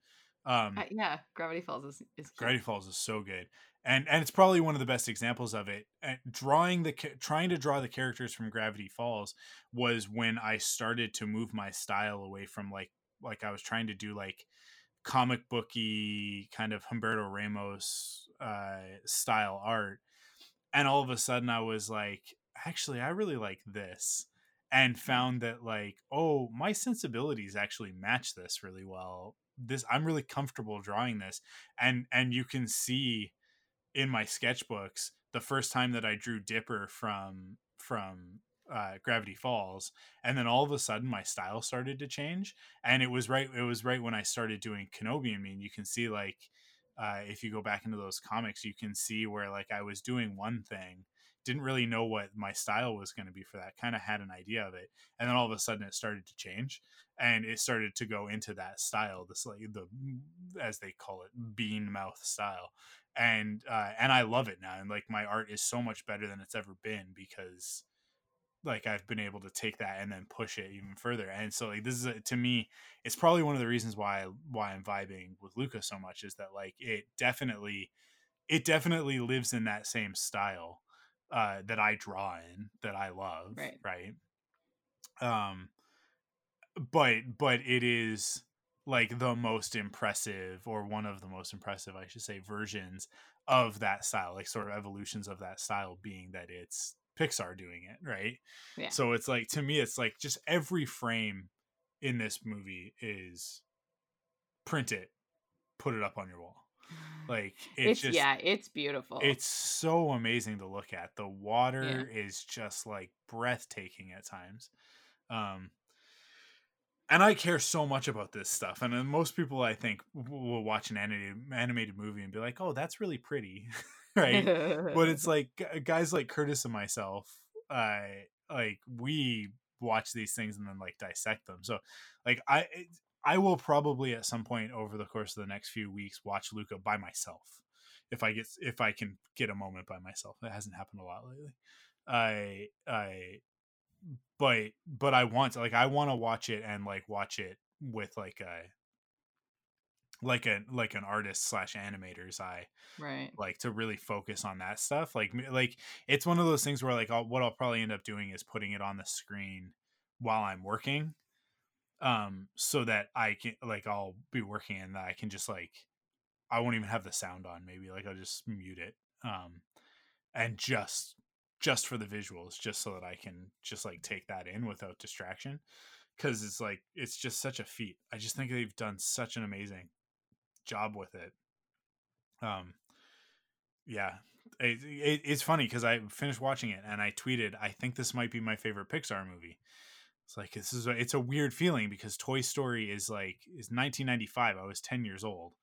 um Uh, yeah, Gravity Falls is, is. Gravity Falls is so good, and and it's probably one of the best examples of it. And drawing the trying to draw the characters from Gravity Falls was when I started to move my style away from like like I was trying to do like comic booky kind of Humberto Ramos uh, style art, and all of a sudden I was like, actually, I really like this. And found that like, oh, my sensibilities actually match this really well. This I'm really comfortable drawing this and and you can see in my sketchbooks the first time that I drew Dipper from from uh, Gravity Falls, and then all of a sudden my style started to change, and it was right it was right when I started doing Kenobi. I mean, you can see like uh, if you go back into those comics, you can see where like I was doing one thing didn't really know what my style was going to be for that. Kind of had an idea of it, and then all of a sudden it started to change, and it started to go into that style, this like the as they call it bean mouth style, and uh, and I love it now, and like my art is so much better than it's ever been because like I've been able to take that and then push it even further. And so like this is a, to me, it's probably one of the reasons why why I'm vibing with Luca so much is that like it definitely it definitely lives in that same style uh that I draw in that I love, Right. right? Um but but it is like the most impressive or one of the most impressive I should say versions of that style, like sort of evolutions of that style being that it's Pixar doing it, right? Yeah. So it's like to me, it's like just every frame in this movie is print it, put it up on your wall. <sighs> Like it's, it's just yeah, it's beautiful. it's so amazing to look at. The water is just like breathtaking at times. Um and I care so much about this stuff. And then most people I think will watch an animated animated movie and be like, "Oh, that's really pretty." <laughs> <laughs> right? but <laughs> it's like guys like Curtis and myself, uh, like we watch these things and then like dissect them. So, like I, I will probably at some point over the course of the next few weeks watch Luca by myself, if I get if I can get a moment by myself. That hasn't happened a lot lately. I I, but but I want to like I want to watch it and like watch it with like a like a like an artist slash animator's eye right. like to really focus on that stuff like like it's one of those things where like I'll, what i'll probably end up doing is putting it on the screen while i'm working um so that i can like i'll be working and that i can just like i won't even have the sound on maybe like i'll just mute it um and just just for the visuals just so that i can just like take that in without distraction because it's like it's just such a feat i just think they've done such an amazing job with it. Um yeah it, it, it's funny because i finished watching it and i tweeted i think this might be my favorite pixar movie. It's like this is a, it's a weird feeling because toy story is like is 1995 i was 10 years old.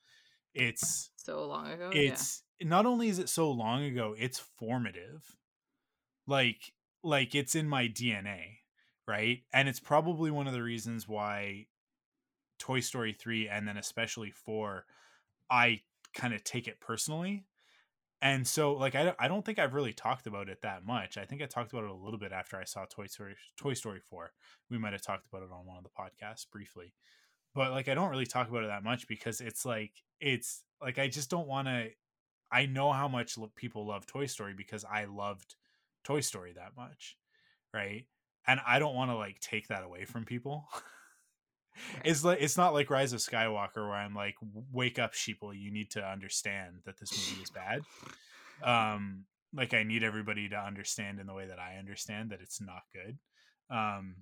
It's So long ago. it's not only is it so long ago it's formative. Like like it's in my dna right? And it's probably one of the reasons why toy story 3 and then especially 4 i kind of take it personally. And so like I, don't- I don't think i've really talked about it that much. I think i talked about it a little bit after i saw toy story toy story 4 we might have talked about it on one of the podcasts briefly. But like i don't really talk about it that much because it's like it's like i just don't want to i know how much people love toy story because i loved toy story that much right? And i don't want to like take that away from people. <laughs> it's like it's not like rise of skywalker where i'm like wake up sheeple you need to understand that this movie is bad. Um like i need everybody to understand in the way that i understand that it's not good um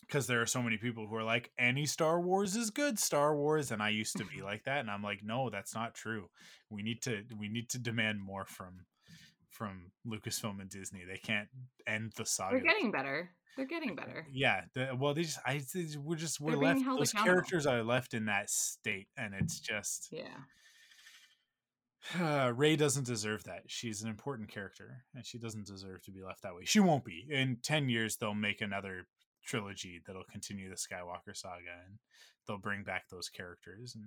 because there are so many people who are like any star wars is good star wars and i used to be <laughs> like that and i'm like no that's not true. We need to we need to demand more from from lucasfilm and disney they can't end the saga They're getting better. They're getting better. yeah the, well they just i we're just we're They're left those characters are left in that state and it's just Yeah. <sighs> uh, Rey doesn't deserve that. She's an important character, and she doesn't deserve to be left that way. She won't be. In ten years, they'll make another trilogy that'll continue the Skywalker saga, and they'll bring back those characters, and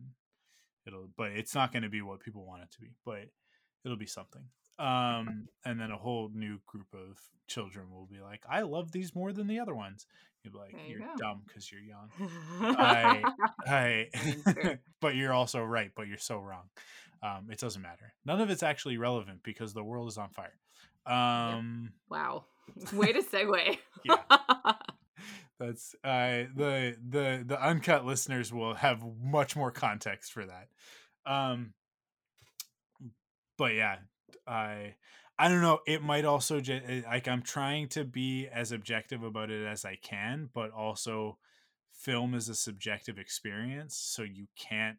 it'll. But it's not going to be what people want it to be. But it'll be something. Um, and then a whole new group of children will be like, "I love these more than the other ones." You'll be like, There you "You're go. dumb because you're young." I, <laughs> I, <laughs> but you're also right, but you're so wrong. Um, it doesn't matter. None of it's actually relevant because the world is on fire. Um, wow. <laughs> Way to segue. Yeah. that's uh, the the the uncut listeners will have much more context for that. Um, but yeah, I I don't know. It might also just like I'm trying to be as objective about it as I can, but also film is a subjective experience, so you can't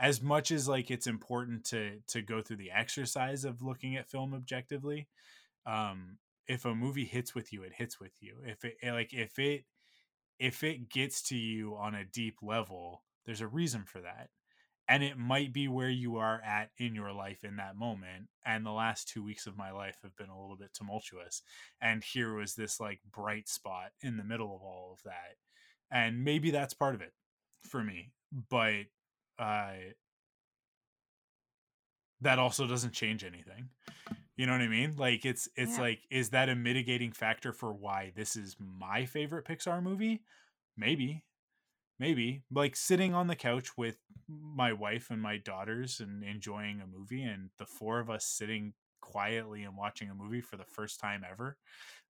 as much as like it's important to to go through the exercise of looking at film objectively um if a movie hits with you it hits with you if it like if it if it gets to you on a deep level there's a reason for that and it might be where you are at in your life in that moment and the last 2 weeks of my life have been a little bit tumultuous and here was this like bright spot in the middle of all of that and maybe that's part of it for me but uh that also doesn't change anything you know what i mean like it's it's Yeah. like is that a mitigating factor for why this is my favorite pixar movie maybe maybe like sitting on the couch with my wife and my daughters and enjoying a movie and the four of us sitting quietly and watching a movie for the first time ever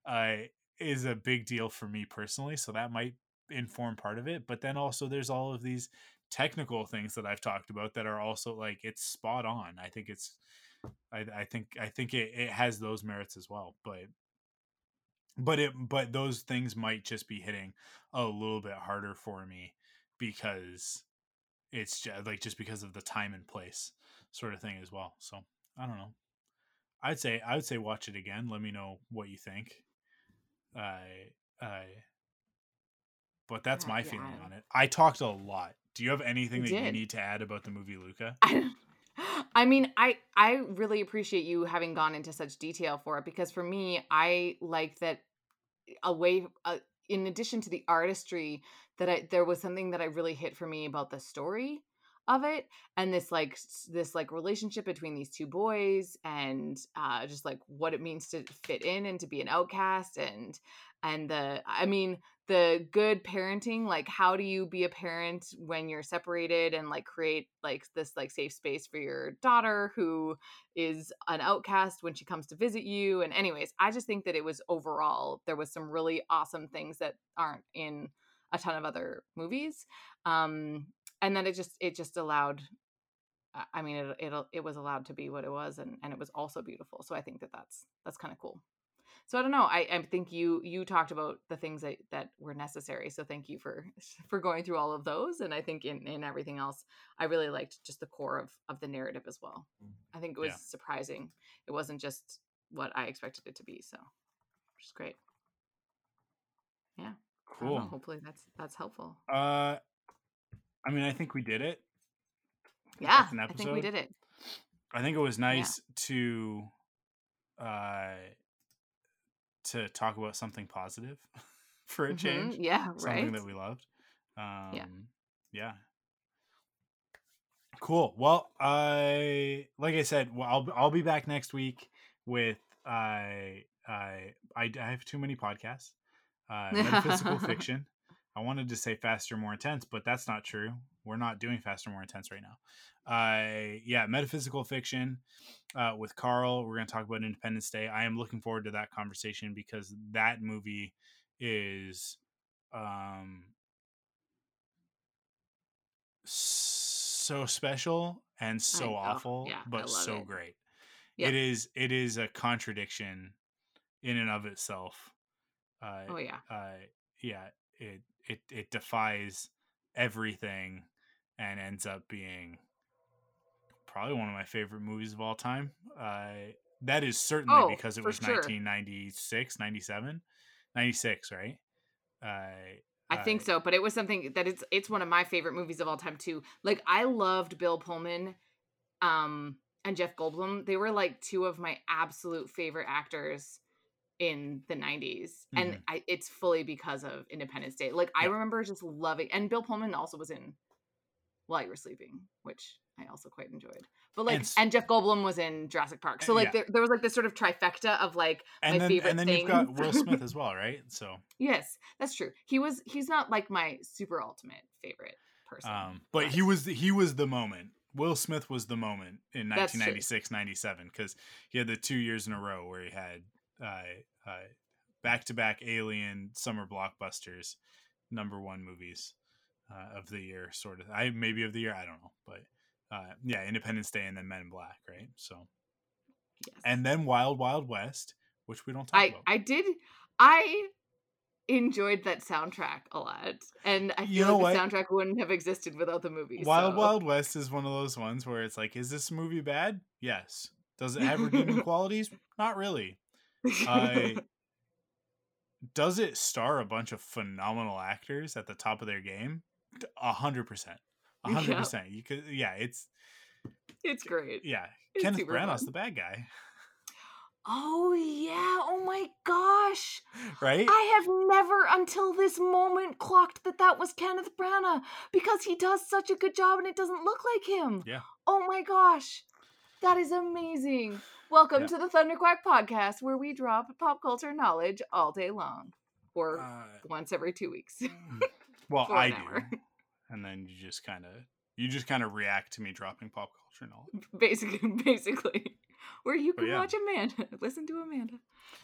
uh, is a big deal for me personally so that might inform part of it but then also there's all of these technical things that i've talked about that are also like it's spot on i think it's i, I think i think it, it has those merits as well but but it but those things might just be hitting a little bit harder for me because it's just like just because of the time and place sort of thing as well so i don't know. I'd say i would say watch it again let me know what you think. I i but that's Uh, my yeah, feeling on it. I talked a lot. Do you have anything You that you need to add about the movie luca? I, <gasps> I mean, I I really appreciate you having gone into such detail for it because for me, I like that away uh, in addition to the artistry that I there was something that I really hit for me about the story of it and this like this like relationship between these two boys and uh just like what it means to fit in and to be an outcast and and the I mean the good parenting like how do you be a parent when you're separated and like create like this like safe space for your daughter who is an outcast when she comes to visit you? And anyways i just think that it was overall there was some really awesome things that aren't in a ton of other movies um and then it just it just allowed I- mean it it, it was allowed to be what it was and and it was also beautiful so i think that that's that's kind of cool so I don't know. I, I think you you talked about the things that, that were necessary. So thank you for <laughs> for going through all of those. And I think in, in everything else, I really liked just the core of of the narrative as well. I think it was Yeah. surprising. It wasn't just what I expected it to be. So which is great. I don't know. cool Hopefully that's that's helpful. uh i mean i think we did it Yeah, I think we did it. I think it was nice to uh to talk about something positive <laughs> for a Mhm, change. Yeah, Something right. that we loved. Um yeah. Cool. Well, I like I said, well, I'll I'll be back next week with I I I I have too many podcasts. Uh <laughs> metaphysical fiction. I wanted to say faster, more intense, but that's not true. We're not doing faster, more intense right now. Uh, yeah, metaphysical fiction uh, with Carl. We're going to talk about Independence Day. I am looking forward to that conversation because that movie is um, so special and so awful, Yeah, but so it. great. It is. It is a contradiction in and of itself. Uh, Oh yeah. uh yeah it it it defies everything and ends up being probably one of my favorite movies of all time uh that is certainly Oh, because it was sure. 1996 97 96 right uh I think so, but it was something that it's it's one of my favorite movies of all time too. Like I loved Bill Pullman um and Jeff Goldblum. They were like two of my absolute favorite actors in the 90s. And Mhm. I it's fully because of Independence Day. Like I remember just loving and Bill Pullman also was in While You Were Sleeping, which I also quite enjoyed. But like And and Jeff Goldblum was in Jurassic Park. So Uh, like yeah. there, there was like this sort of trifecta of like and my then favorite and then you've got. Will Smith <laughs> as well right so Yes, that's true. He was he's not like my super ultimate favorite person. um but he was the, he was the moment Will Smith was the moment in 1996 97 cuz he had the 2 years in a row where he had uh uh back-to-back alien summer blockbusters number 1 movies uh, of the year sort of. I maybe of the year I don't know but uh yeah Independence Day and then Men in Black right? So yes. and then Wild Wild West which we don't talk I about. I did I enjoyed that soundtrack a lot. And I You feel know like the soundtrack wouldn't have existed without the movie. Wild so- Wild West is one of those ones where it's like is this movie bad? Yes. Does it have redeeming <laughs> qualities? Not really I- <laughs> does it star a bunch of phenomenal actors at the top of their game? A hundred percent, A hundred percent. You could, yeah. It's It's great. yeah. It's Kenneth Branagh's fun. the bad guy, Oh yeah. Oh my gosh. <gasps> right? I have never until this moment clocked that that was Kenneth Branagh because he does such a good job and it doesn't look like him. Yeah. Oh my gosh. That is amazing. Welcome Yeah. to the Thunderquack podcast where we drop pop culture knowledge all day long or Uh, once every 2 weeks. well, <laughs> I an do, and then you just kind of you just kind of react to me dropping pop culture knowledge. <laughs> basically <laughs> basically where you can yeah. watch Amanda, listen to Amanda.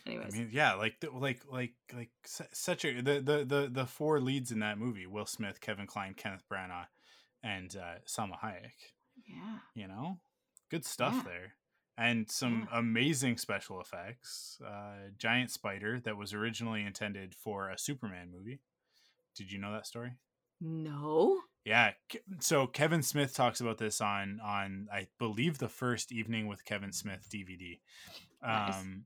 Anyways. I mean, yeah, like like like like such a the, the the the four leads in that movie: Will Smith, Kevin Kline, Kenneth Branagh, and uh, Salma Hayek. yeah. You know, good stuff Yeah. there, and some amazing special effects. Uh, giant spider that was originally intended for a Superman movie. Did you know that story? No. Yeah. So Kevin Smith talks about this on on I believe the first evening with Kevin Smith DVD. Nice. Um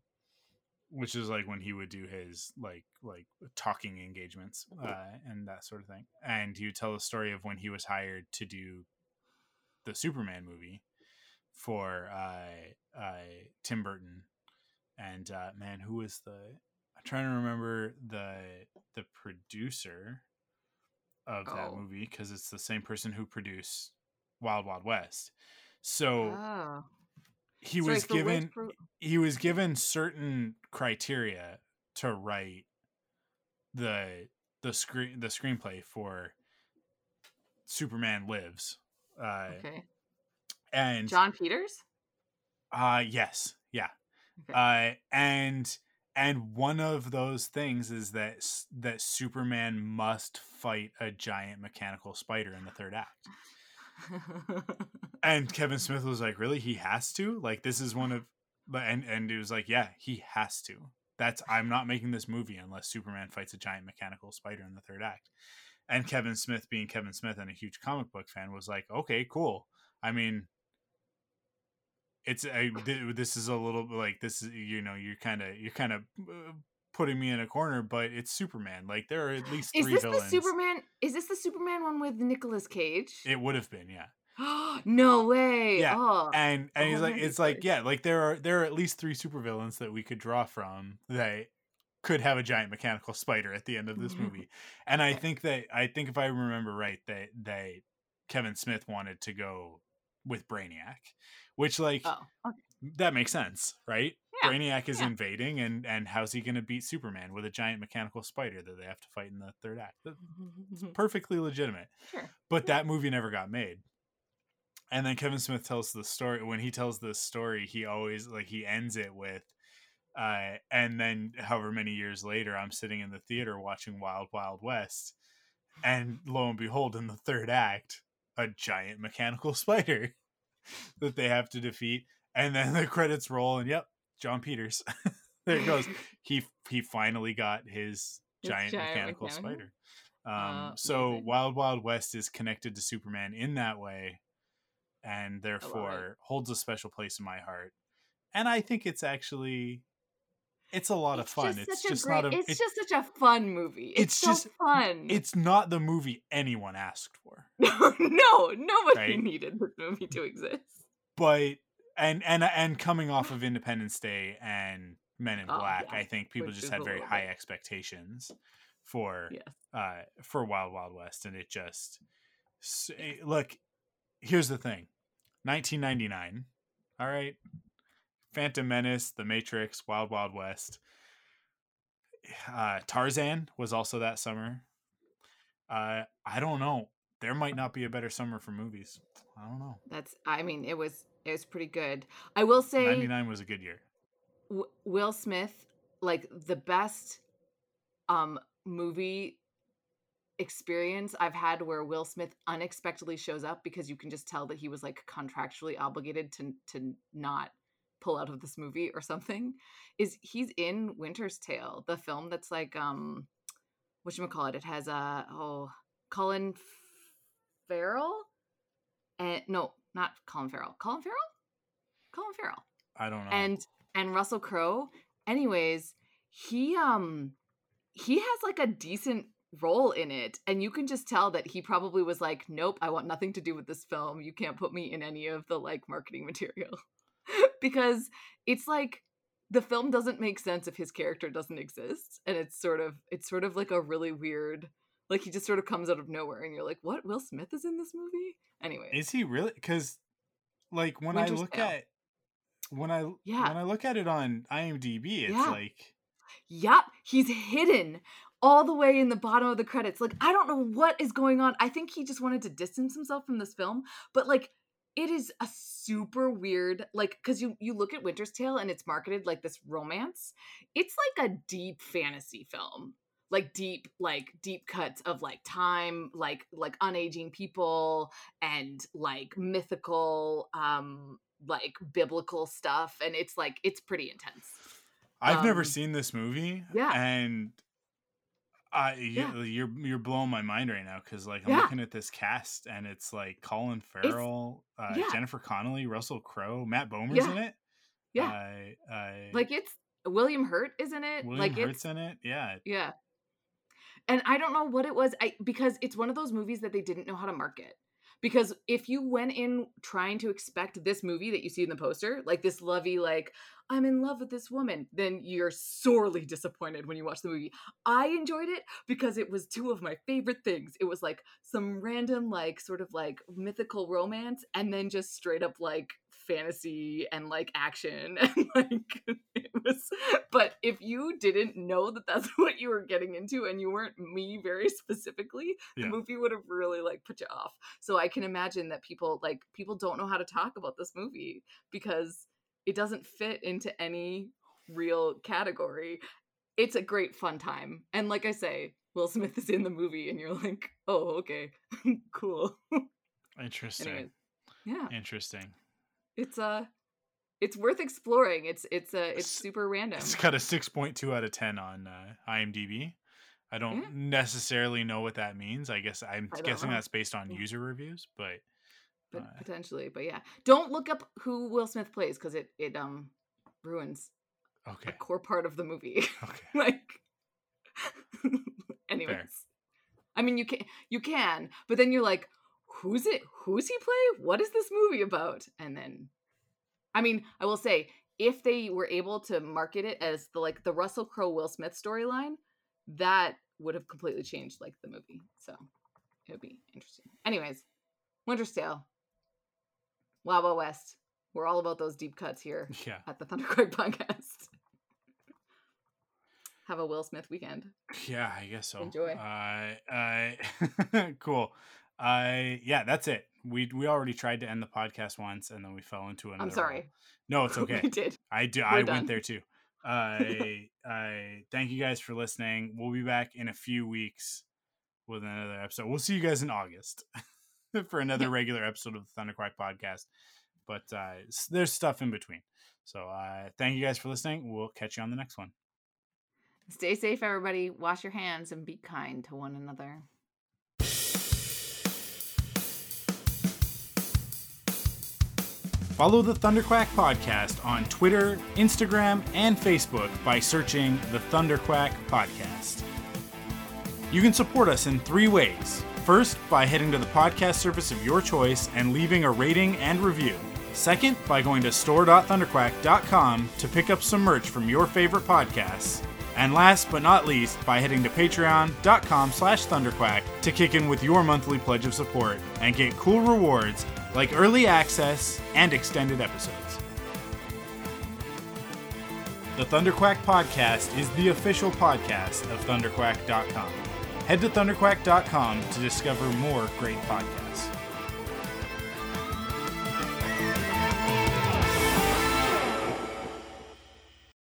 which is like when he would do his like like talking engagements uh and that sort of thing. And he would tell the story of when he was hired to do the Superman movie for uh uh Tim Burton. And uh man, who was the I'm trying to remember the the producer of that Oh. movie because it's the same person who produced Wild Wild West. So Oh. he was which given pro- he was given certain criteria to write the the screen the screenplay for Superman Lives. Uh Okay. And Jon Peters? uh yes, yeah. Okay. Uh and and one of those things is that that Superman must fight a giant mechanical spider in the third act. And Kevin <laughs> Smith was like, "Really? He has to? Like this is one of but and and it was like, "Yeah, he has to. That's I'm not making this movie unless Superman fights a giant mechanical spider in the third act." And Kevin Smith, being Kevin Smith and a huge comic book fan, was like, "Okay, cool. I mean, it's a, th- this is a little like this is you know you're kind of you're kind of uh, putting me in a corner, but it's Superman. Like there are at least three Is this villains. the Superman? Is this the Superman one with Nicolas Cage? It would have been, yeah. <gasps> no way. Yeah, Oh. and and he's Oh, like that'd it's like yeah like there are there are at least three supervillains that we could draw from that could have a giant mechanical spider at the end of this <laughs> movie and i think that i think if i remember right that that kevin smith wanted to go with brainiac which like oh. okay. that makes sense right Yeah, brainiac is yeah. invading and and how's he going to beat superman with a giant mechanical spider that they have to fight in the third act That's <laughs> perfectly legitimate Sure. but that movie never got made and then kevin smith tells the story when he tells this story he always like he ends it with uh and then however many years later i'm sitting in the theater watching wild wild west and lo and behold in the third act a giant mechanical <laughs> spider <laughs> that they have to defeat and then the credits roll and yep jon peters. <laughs> There it goes. <laughs> He he finally got his His giant, giant mechanical, mechanical? spider. Um Uh, so amazing. wild wild west is connected to superman in that way and therefore holds a special place in my heart. And i think it's actually it's a lot of fun Just it's such just a great, not a It's it- just such a fun movie. It's, it's so just- fun. it's not the movie anyone asked for no, <laughs> no, nobody Right? needed this movie to exist. but and and and coming off of Independence Day and Men in Oh, Black, yeah, I think people which just had very high bit- expectations for Yes. uh for Wild Wild West, and it just eh, look. Here's the thing, 1999. All right, Phantom Menace, The Matrix, Wild Wild West. Uh, Tarzan was also that summer. Uh, I don't know. There might not be a better summer for movies. I don't know. That's. I mean, it was. It was pretty good. I will say, 99 was a good year. w- Will Smith, like the best, um, movie experience I've had where Will Smith unexpectedly shows up because you can just tell that he was like contractually obligated to to not pull out of this movie or something is he's in Winter's Tale, the film that's like um what call it? It has uh oh Colin Farrell and no, not Colin Farrell. Colin Farrell? Colin Farrell I don't know. and and Russell Crowe. Anyways, he um he has like a decent role in it and you can just tell that he probably was like nope i want nothing to do with this film you can't put me in any of the like marketing <laughs> material <laughs> because it's like the film doesn't make sense if his character doesn't exist and it's sort of it's sort of like a really weird like he just sort of comes out of nowhere and you're like what will smith is in this movie anyway Is he really? Because, like, when I look Tale. at when I Yeah. when I look at it on IMDb, it's Yeah. like Yep, he's hidden all the way in the bottom of the credits. Like, I don't know what is going on. I think he just wanted to distance himself from this film, but like it is a super weird like cuz you you look at Winter's Tale and it's marketed like this romance. It's like a deep fantasy film. Like deep like deep cuts of like time, like like unaging people and like mythical um like biblical stuff and it's like it's pretty intense. I've never Um, seen this movie. yeah. and Yeah. you, you're you're blowing my mind right now because like I'm Yeah. looking at this cast and it's like Colin Farrell, uh, yeah. Jennifer Connelly, Russell Crowe, Matt Bomer's in it. Yeah. I, I, like it's William Hurt, isn't it? William like Hurt's in it. Yeah, yeah. And I don't know what it was. I because it's one of those movies that they didn't know how to market. Because if you went in trying to expect this movie that you see in the poster, like this lovey, like I'm in love with this woman, then you're sorely disappointed when you watch the movie. I enjoyed it because it was two of my favorite things. It was like some random, like sort of like mythical romance, and then just straight up like fantasy and like action <laughs> and like <laughs> it was but if you didn't know that that's <laughs> what you were getting into and you weren't me very specifically Yeah. the movie would have really like put you off. So i can imagine that people like people don't know how to talk about this movie because it doesn't fit into any real category. It's a great fun time. And like i say will smith is in the movie and you're like oh okay. Cool. Interesting, Anyways, yeah. Interesting. It's uh it's worth exploring it's it's uh it's super random It's got a six point two out of ten on uh, IMDb. I don't Yeah. necessarily know what that means. I guess I'm I guessing know. that's based on Yeah. user reviews, but but uh, potentially but yeah don't look up who will smith plays because it it um ruins a okay, core part of the movie okay. <laughs> like <laughs> anyways i mean you can you can but then you're like who's it who's he play what is this movie about and then i mean i will say if they were able to market it as the like the russell crowe will smith storyline that would have completely changed like the movie so it would be interesting anyways winter's tale Wild West we're all about those deep cuts here <laughs> Yeah, at the thunderquack podcast <laughs> have a will smith weekend yeah. I guess so. Enjoy. Uh, I <laughs> cool. I yeah. That's it. We we already tried to end the podcast once, and then we fell into another. i'm sorry No, <laughs> it's okay. we did I do. We're I done. went there too. I <laughs> I thank you guys for listening. We'll be back in a few weeks with another episode. We'll see you guys in August <laughs> for another Yeah. regular episode of the Thunderquack podcast. But uh, there's stuff in between. So uh, thank you guys for listening. We'll catch you on the next one. Stay safe, everybody. Wash your hands and be kind to one another. Follow the Thunderquack podcast on Twitter, Instagram, and Facebook by searching the Thunderquack podcast. You can support us in three ways. First, by heading to the podcast service of your choice and leaving a rating and review. Second, by going to store.thunderquack.com to pick up some merch from your favorite podcasts. And last but not least, by heading to patreon.com slash thunderquack to kick in with your monthly pledge of support and get cool rewards like early access and extended episodes. The Thunderquack Podcast is the official podcast of thunderquack.com. Head to thunderquack.com to discover more great podcasts.